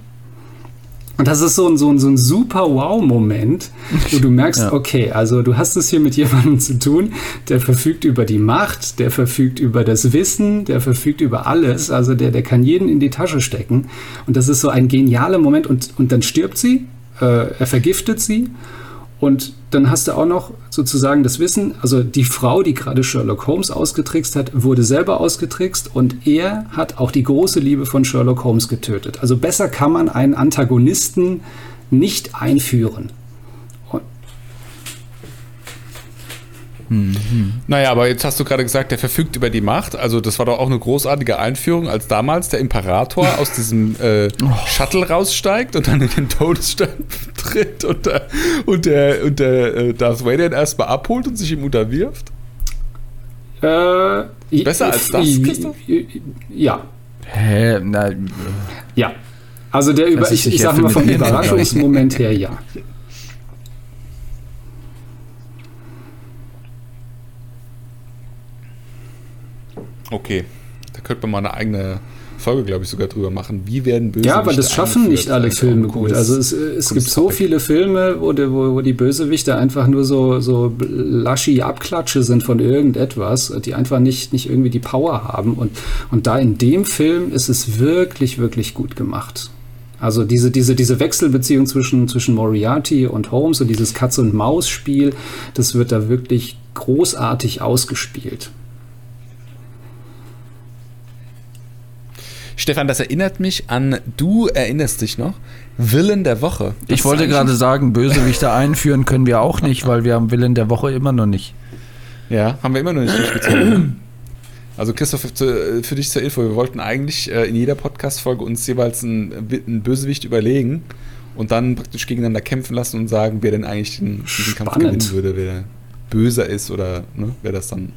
Und das ist so ein, so ein, so ein super Wow-Moment, wo du merkst, *laughs* Ja. okay, also du hast es hier mit *laughs* jemandem zu tun, der verfügt über die Macht, der verfügt über das Wissen, der verfügt über alles, also der, der kann jeden in die Tasche stecken. Und das ist so ein genialer Moment und, und dann stirbt sie, äh, er vergiftet sie und dann hast du auch noch sozusagen das Wissen, also die Frau, die gerade Sherlock Holmes ausgetrickst hat, wurde selber ausgetrickst und er hat auch die große Liebe von Sherlock Holmes getötet. Also besser kann man einen Antagonisten nicht einführen. Naja, aber jetzt hast du gerade gesagt, der verfügt über die Macht. Also das war doch auch eine großartige Einführung, als damals der Imperator aus diesem äh, Shuttle raussteigt und dann in den Todesstern *laughs* tritt und der, und der, und der äh, Darth Vader ihn erstmal abholt und sich ihm unterwirft. äh, Besser als das, Christoph? Ja, Hä? Na, ja. Also der über, ich, ich sage für mal vom Überraschungsmoment her, ja. *laughs* Okay, da könnte man mal eine eigene Folge, glaube ich, sogar drüber machen. Wie werden Bösewichte Ja, aber das schaffen eingeführt? nicht alle auch Filme gut. Also es, es cooles gibt so viele Filme, wo, die- wo, wo die Bösewichte einfach nur so, so laschi Abklatsche sind von irgendetwas, die einfach nicht, nicht irgendwie die Power haben. Und, und da in dem Film ist es wirklich, wirklich gut gemacht. Also diese, diese, diese Wechselbeziehung zwischen, zwischen Moriarty und Holmes und dieses Katz-und-Maus-Spiel, das wird da wirklich großartig ausgespielt. Stefan, das erinnert mich an, du erinnerst dich noch, Willen der Woche. Das ich wollte gerade sagen, Bösewichte einführen können wir auch nicht, weil wir haben Willen der Woche immer noch nicht. Ja, haben wir immer noch nicht durchgezogen. Also Christoph, für dich zur Info, wir wollten eigentlich äh, in jeder Podcast-Folge uns jeweils einen, Bösewicht überlegen und dann praktisch gegeneinander kämpfen lassen und sagen, wer denn eigentlich den, diesen Kampf gewinnen würde, wer böser ist oder ne, wer das dann.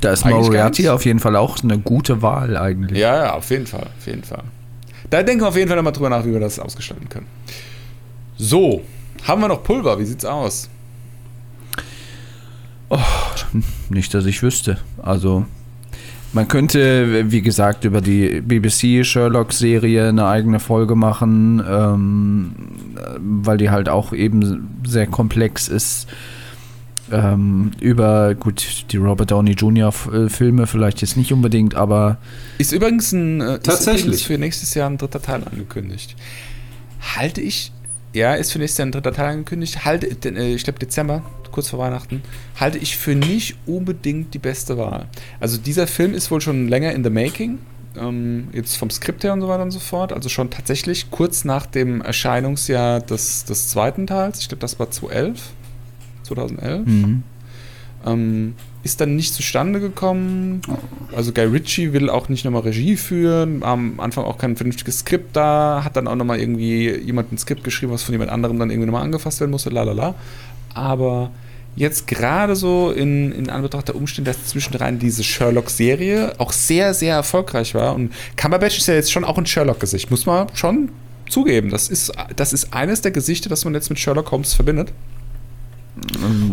Da ist Eigentlich Moriarty auf jeden Fall auch eine gute Wahl eigentlich. Ja, ja, auf jeden Fall, auf jeden Fall. Da denken wir auf jeden Fall nochmal drüber nach, wie wir das ausgestalten können. So, haben wir noch Pulver? Wie sieht's aus? Nicht, dass ich wüsste. Also, man könnte, wie gesagt, über die BBC-Sherlock-Serie eine eigene Folge machen, ähm, weil die halt auch eben sehr komplex ist. Ähm, über, gut, die Robert Downey Jr.-Filme vielleicht jetzt nicht unbedingt, aber Ist übrigens ein äh, Ist Tatsächlich. übrigens für nächstes Jahr ein dritter Teil angekündigt. Halte ich, ja, ist für nächstes Jahr ein dritter Teil angekündigt. Halte, äh, ich glaube Dezember, kurz vor Weihnachten, halte ich für nicht unbedingt die beste Wahl. Also dieser Film ist wohl schon länger in the making. Ähm, jetzt vom Skript her und so weiter und so fort. Also schon tatsächlich kurz nach dem Erscheinungsjahr des, des zweiten Teils. Ich glaube, das war 2011. 2011. mhm. Ähm, ist dann nicht zustande gekommen. Also Guy Ritchie will auch nicht nochmal Regie führen, am Anfang auch kein vernünftiges Skript da, hat dann auch nochmal irgendwie jemand ein Skript geschrieben, was von jemand anderem dann irgendwie nochmal angefasst werden musste, lalala. Aber jetzt gerade so in, in Anbetracht der Umstände, dass zwischendrin diese Sherlock-Serie auch sehr, sehr erfolgreich war und Cumberbatch ist ja jetzt schon auch ein Sherlock-Gesicht, muss man schon zugeben. Das ist, das ist eines der Gesichter, das man jetzt mit Sherlock Holmes verbindet.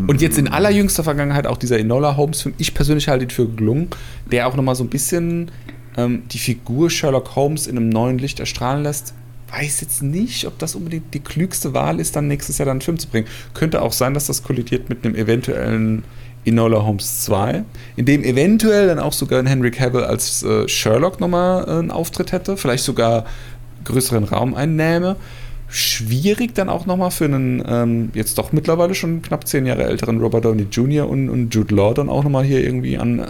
Und jetzt in allerjüngster Vergangenheit auch dieser Enola Holmes-Film. Ich persönlich halte ihn für gelungen, der auch nochmal so ein bisschen ähm, die Figur Sherlock Holmes in einem neuen Licht erstrahlen lässt. Weiß jetzt nicht, ob das unbedingt die klügste Wahl ist, dann nächstes Jahr dann einen Film zu bringen. Könnte auch sein, dass das kollidiert mit einem eventuellen Enola Holmes 2, in dem eventuell dann auch sogar ein Henry Cavill als äh, Sherlock nochmal äh, einen Auftritt hätte, vielleicht sogar größeren Raum einnähme. Schwierig dann auch nochmal für einen ähm, jetzt doch mittlerweile schon knapp zehn Jahre älteren Robert Downey Jr. und, und Jude Law dann auch nochmal hier irgendwie an äh,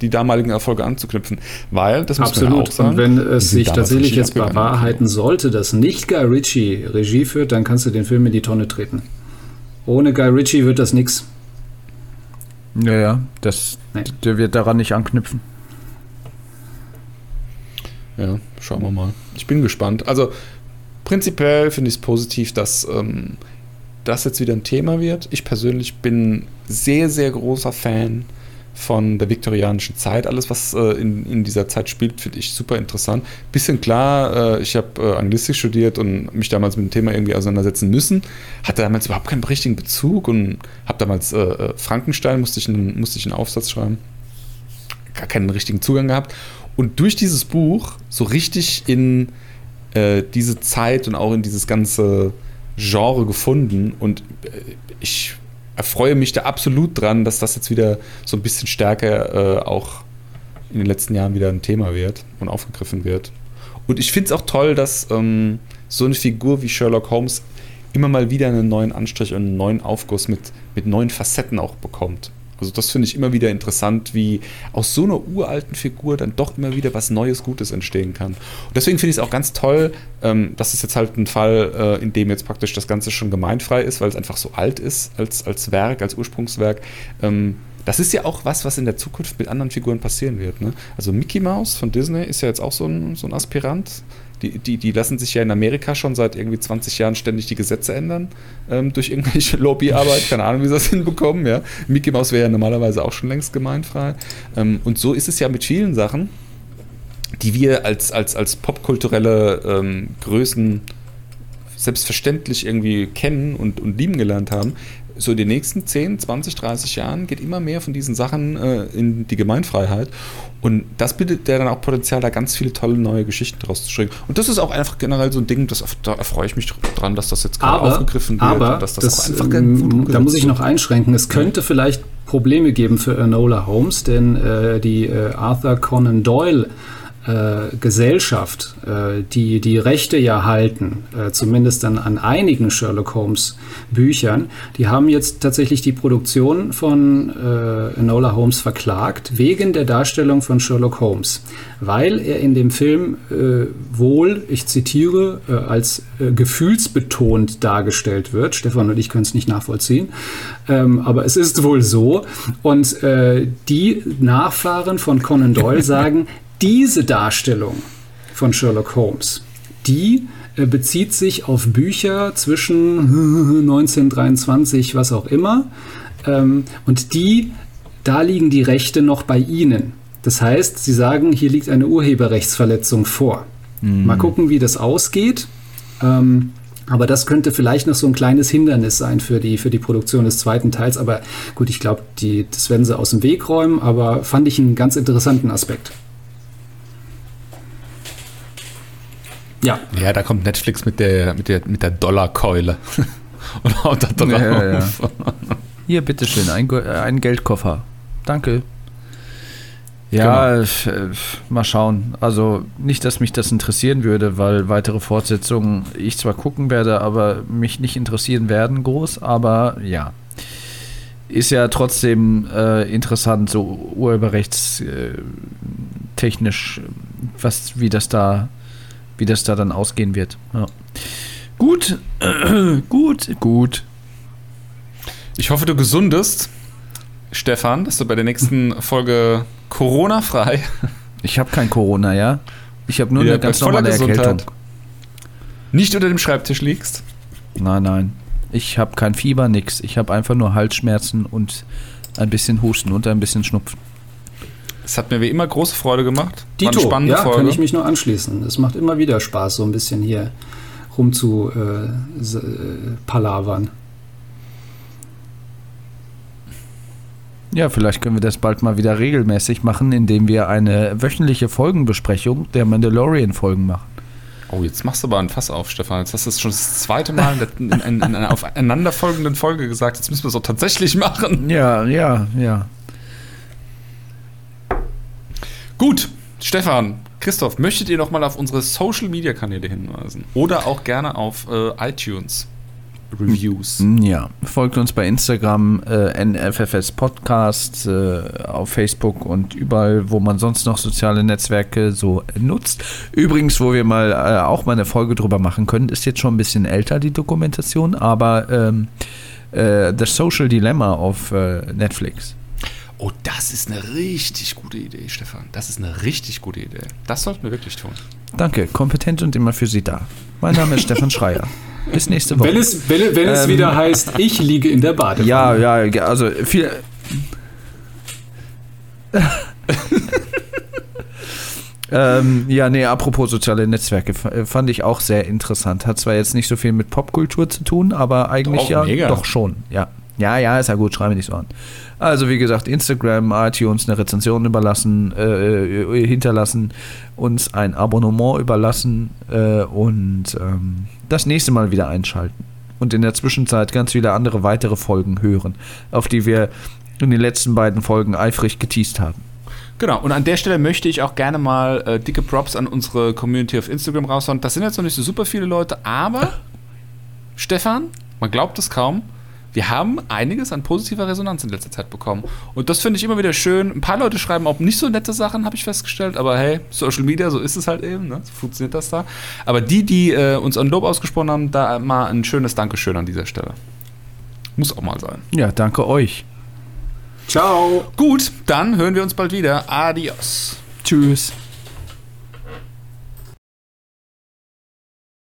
die damaligen Erfolge anzuknüpfen. Weil, das muss man Absolut. auch sagen, Und wenn es sich tatsächlich jetzt bewahrheiten sollte, dass nicht Guy Ritchie Regie führt, dann kannst du den Film in die Tonne treten. Ohne Guy Ritchie wird das nichts. ja, ja, das, Nee. der wird daran nicht anknüpfen. Ja, schauen wir mal. Ich bin gespannt. Also prinzipiell finde ich es positiv, dass ähm, das jetzt wieder ein Thema wird. Ich persönlich bin sehr, sehr großer Fan von der viktorianischen Zeit. Alles, was äh, in, in dieser Zeit spielt, finde ich super interessant. Bisschen klar, äh, ich habe äh, Anglistik studiert und mich damals mit dem Thema irgendwie auseinandersetzen müssen. Hatte damals überhaupt keinen richtigen Bezug und habe damals äh, äh, Frankenstein, musste ich, einen, musste ich einen Aufsatz schreiben. Gar keinen richtigen Zugang gehabt. Und durch dieses Buch so richtig in äh, diese Zeit und auch in dieses ganze Genre gefunden. Und äh, ich erfreue mich da absolut dran, dass das jetzt wieder so ein bisschen stärker äh, auch in den letzten Jahren wieder ein Thema wird und aufgegriffen wird. Und ich finde es auch toll, dass ähm, so eine Figur wie Sherlock Holmes immer mal wieder einen neuen Anstrich und einen neuen Aufguss mit, mit neuen Facetten auch bekommt. Also das finde ich immer wieder interessant, wie aus so einer uralten Figur dann doch immer wieder was Neues, Gutes entstehen kann. Und deswegen finde ich es auch ganz toll, ähm, dass es jetzt halt ein Fall, äh, in dem jetzt praktisch das Ganze schon gemeinfrei ist, weil es einfach so alt ist als, als Werk, als Ursprungswerk. Ähm, das ist ja auch was, was in der Zukunft mit anderen Figuren passieren wird. Ne? Also Mickey Mouse von Disney ist ja jetzt auch so ein, so ein Aspirant. Die, die, die lassen sich ja in Amerika schon seit irgendwie 20 Jahren ständig die Gesetze ändern ähm, durch irgendwelche *laughs* Lobbyarbeit. Keine Ahnung, wie sie das *laughs* hinbekommen. Ja? Mickey Mouse wäre ja normalerweise auch schon längst gemeinfrei. Ähm, und so ist es ja mit vielen Sachen, die wir als, als, als popkulturelle ähm, Größen selbstverständlich irgendwie kennen und, und lieben gelernt haben. So in den nächsten 10, 20, 30 Jahren geht immer mehr von diesen Sachen äh, in die Gemeinfreiheit. Und das bietet ja dann auch Potenzial, da ganz viele tolle neue Geschichten draus zu stricken. Und das ist auch einfach generell so ein Ding, das, da erfreue ich mich dran, dass das jetzt gerade Aber, aufgegriffen wird. aber und dass das, das, einfach ähm, da muss ich noch einschränken. Es könnte vielleicht Probleme geben für Enola Holmes, denn äh, die äh, Arthur Conan Doyle äh, Gesellschaft, äh, die die Rechte ja halten, äh, zumindest dann an einigen Sherlock Holmes Büchern, die haben jetzt tatsächlich die Produktion von äh, Enola Holmes verklagt wegen der Darstellung von Sherlock Holmes, weil er in dem Film äh, wohl, ich zitiere, äh, als äh, gefühlsbetont dargestellt wird. Stefan und ich können es nicht nachvollziehen, ähm, aber es ist wohl so. Und die Nachfahren von Conan Doyle *laughs* sagen, diese Darstellung von Sherlock Holmes die äh, bezieht sich auf Bücher zwischen *laughs* 1923, was auch immer. Ähm, und die, da liegen die Rechte noch bei Ihnen. Das heißt, Sie sagen, hier liegt eine Urheberrechtsverletzung vor. Mhm. Mal gucken, wie das ausgeht. Ähm, aber das könnte vielleicht noch so ein kleines Hindernis sein für die, für die Produktion des zweiten Teils. Aber gut, ich glaube, das werden sie aus dem Weg räumen. Aber fand ich einen ganz interessanten Aspekt. Ja. Ja, da kommt Netflix mit der, mit der, mit der Dollarkeule *laughs* und haut da drauf. Ja, ja, ja. Hier, bitteschön, ein, ein Geldkoffer. Danke. Ja, genau. Äh, mal schauen. Also nicht, dass mich das interessieren würde, weil weitere Fortsetzungen ich zwar gucken werde, aber mich nicht interessieren werden groß, aber ja. Ist ja trotzdem äh, interessant, so urheberrechtstechnisch, äh, was, wie das da, wie das da dann ausgehen wird. Ja. Gut, *clears throat* gut, gut. Ich hoffe, du gesundest, Stefan, dass du bei der nächsten *laughs* Folge Corona-frei. Ich habe kein Corona, ja. Ich habe nur ja, eine ganz normale Erkältung. Nicht unter dem Schreibtisch liegst? Nein, nein. Ich habe kein Fieber, nix. Ich habe einfach nur Halsschmerzen und ein bisschen Husten und ein bisschen Schnupfen. Es hat mir wie immer große Freude gemacht. Dito, War spannende ja, Folge. kann ich mich nur anschließen. Es macht immer wieder Spaß, so ein bisschen hier rum zu äh, äh palavern. Ja, vielleicht können wir das bald mal wieder regelmäßig machen, indem wir eine wöchentliche Folgenbesprechung der Mandalorian-Folgen machen. Oh, jetzt machst du aber ein Fass auf, Stefan. Jetzt hast du es schon das zweite Mal in, in, in, in einer aufeinanderfolgenden Folge gesagt. Jetzt müssen wir es auch tatsächlich machen. Ja, ja, ja. Gut, Stefan, Christoph, möchtet ihr noch mal auf unsere Social-Media-Kanäle hinweisen? Oder auch gerne auf äh, iTunes? Reviews. Hm, ja, folgt uns bei Instagram, äh, NFFS Podcast, äh, auf Facebook und überall, wo man sonst noch soziale Netzwerke so nutzt. Übrigens, wo wir mal äh, auch mal eine Folge drüber machen können, ist jetzt schon ein bisschen älter, die Dokumentation, aber ähm, äh, The Social Dilemma auf äh, Netflix. Oh, das ist eine richtig gute Idee, Stefan. Das ist eine richtig gute Idee. Das sollten wir wirklich tun. Danke, kompetent und immer für Sie da. Mein Name ist Stefan Schreier. Bis nächste Woche. Wenn es, wenn, wenn es ähm, wieder heißt, ich liege in der Badewanne. Ja, ja, also viel. *laughs* ähm, ja, nee, apropos soziale Netzwerke, fand ich auch sehr interessant. Hat zwar jetzt nicht so viel mit Popkultur zu tun, aber eigentlich doch, ja mega. doch schon, ja. Ja, ja, ist ja gut, schreibe nicht so an. Also wie gesagt, Instagram, iTunes eine Rezension überlassen, äh, äh, hinterlassen, uns ein Abonnement überlassen äh, und ähm, das nächste Mal wieder einschalten. Und in der Zwischenzeit ganz viele andere weitere Folgen hören, auf die wir in den letzten beiden Folgen eifrig geteased haben. Genau, und an der Stelle möchte ich auch gerne mal äh, dicke Props an unsere Community auf Instagram raushauen. Das sind jetzt noch nicht so super viele Leute, aber Stefan, man glaubt es kaum, wir haben einiges an positiver Resonanz in letzter Zeit bekommen. Und das finde ich immer wieder schön. Ein paar Leute schreiben auch nicht so nette Sachen, habe ich festgestellt. Aber hey, Social Media, so ist es halt eben. Ne? So funktioniert das da. Aber die, die äh, uns ein Lob ausgesprochen haben, da mal ein schönes Dankeschön an dieser Stelle. Muss auch mal sein. Ja, danke euch. Ciao. Gut, dann hören wir uns bald wieder. Adios. Tschüss.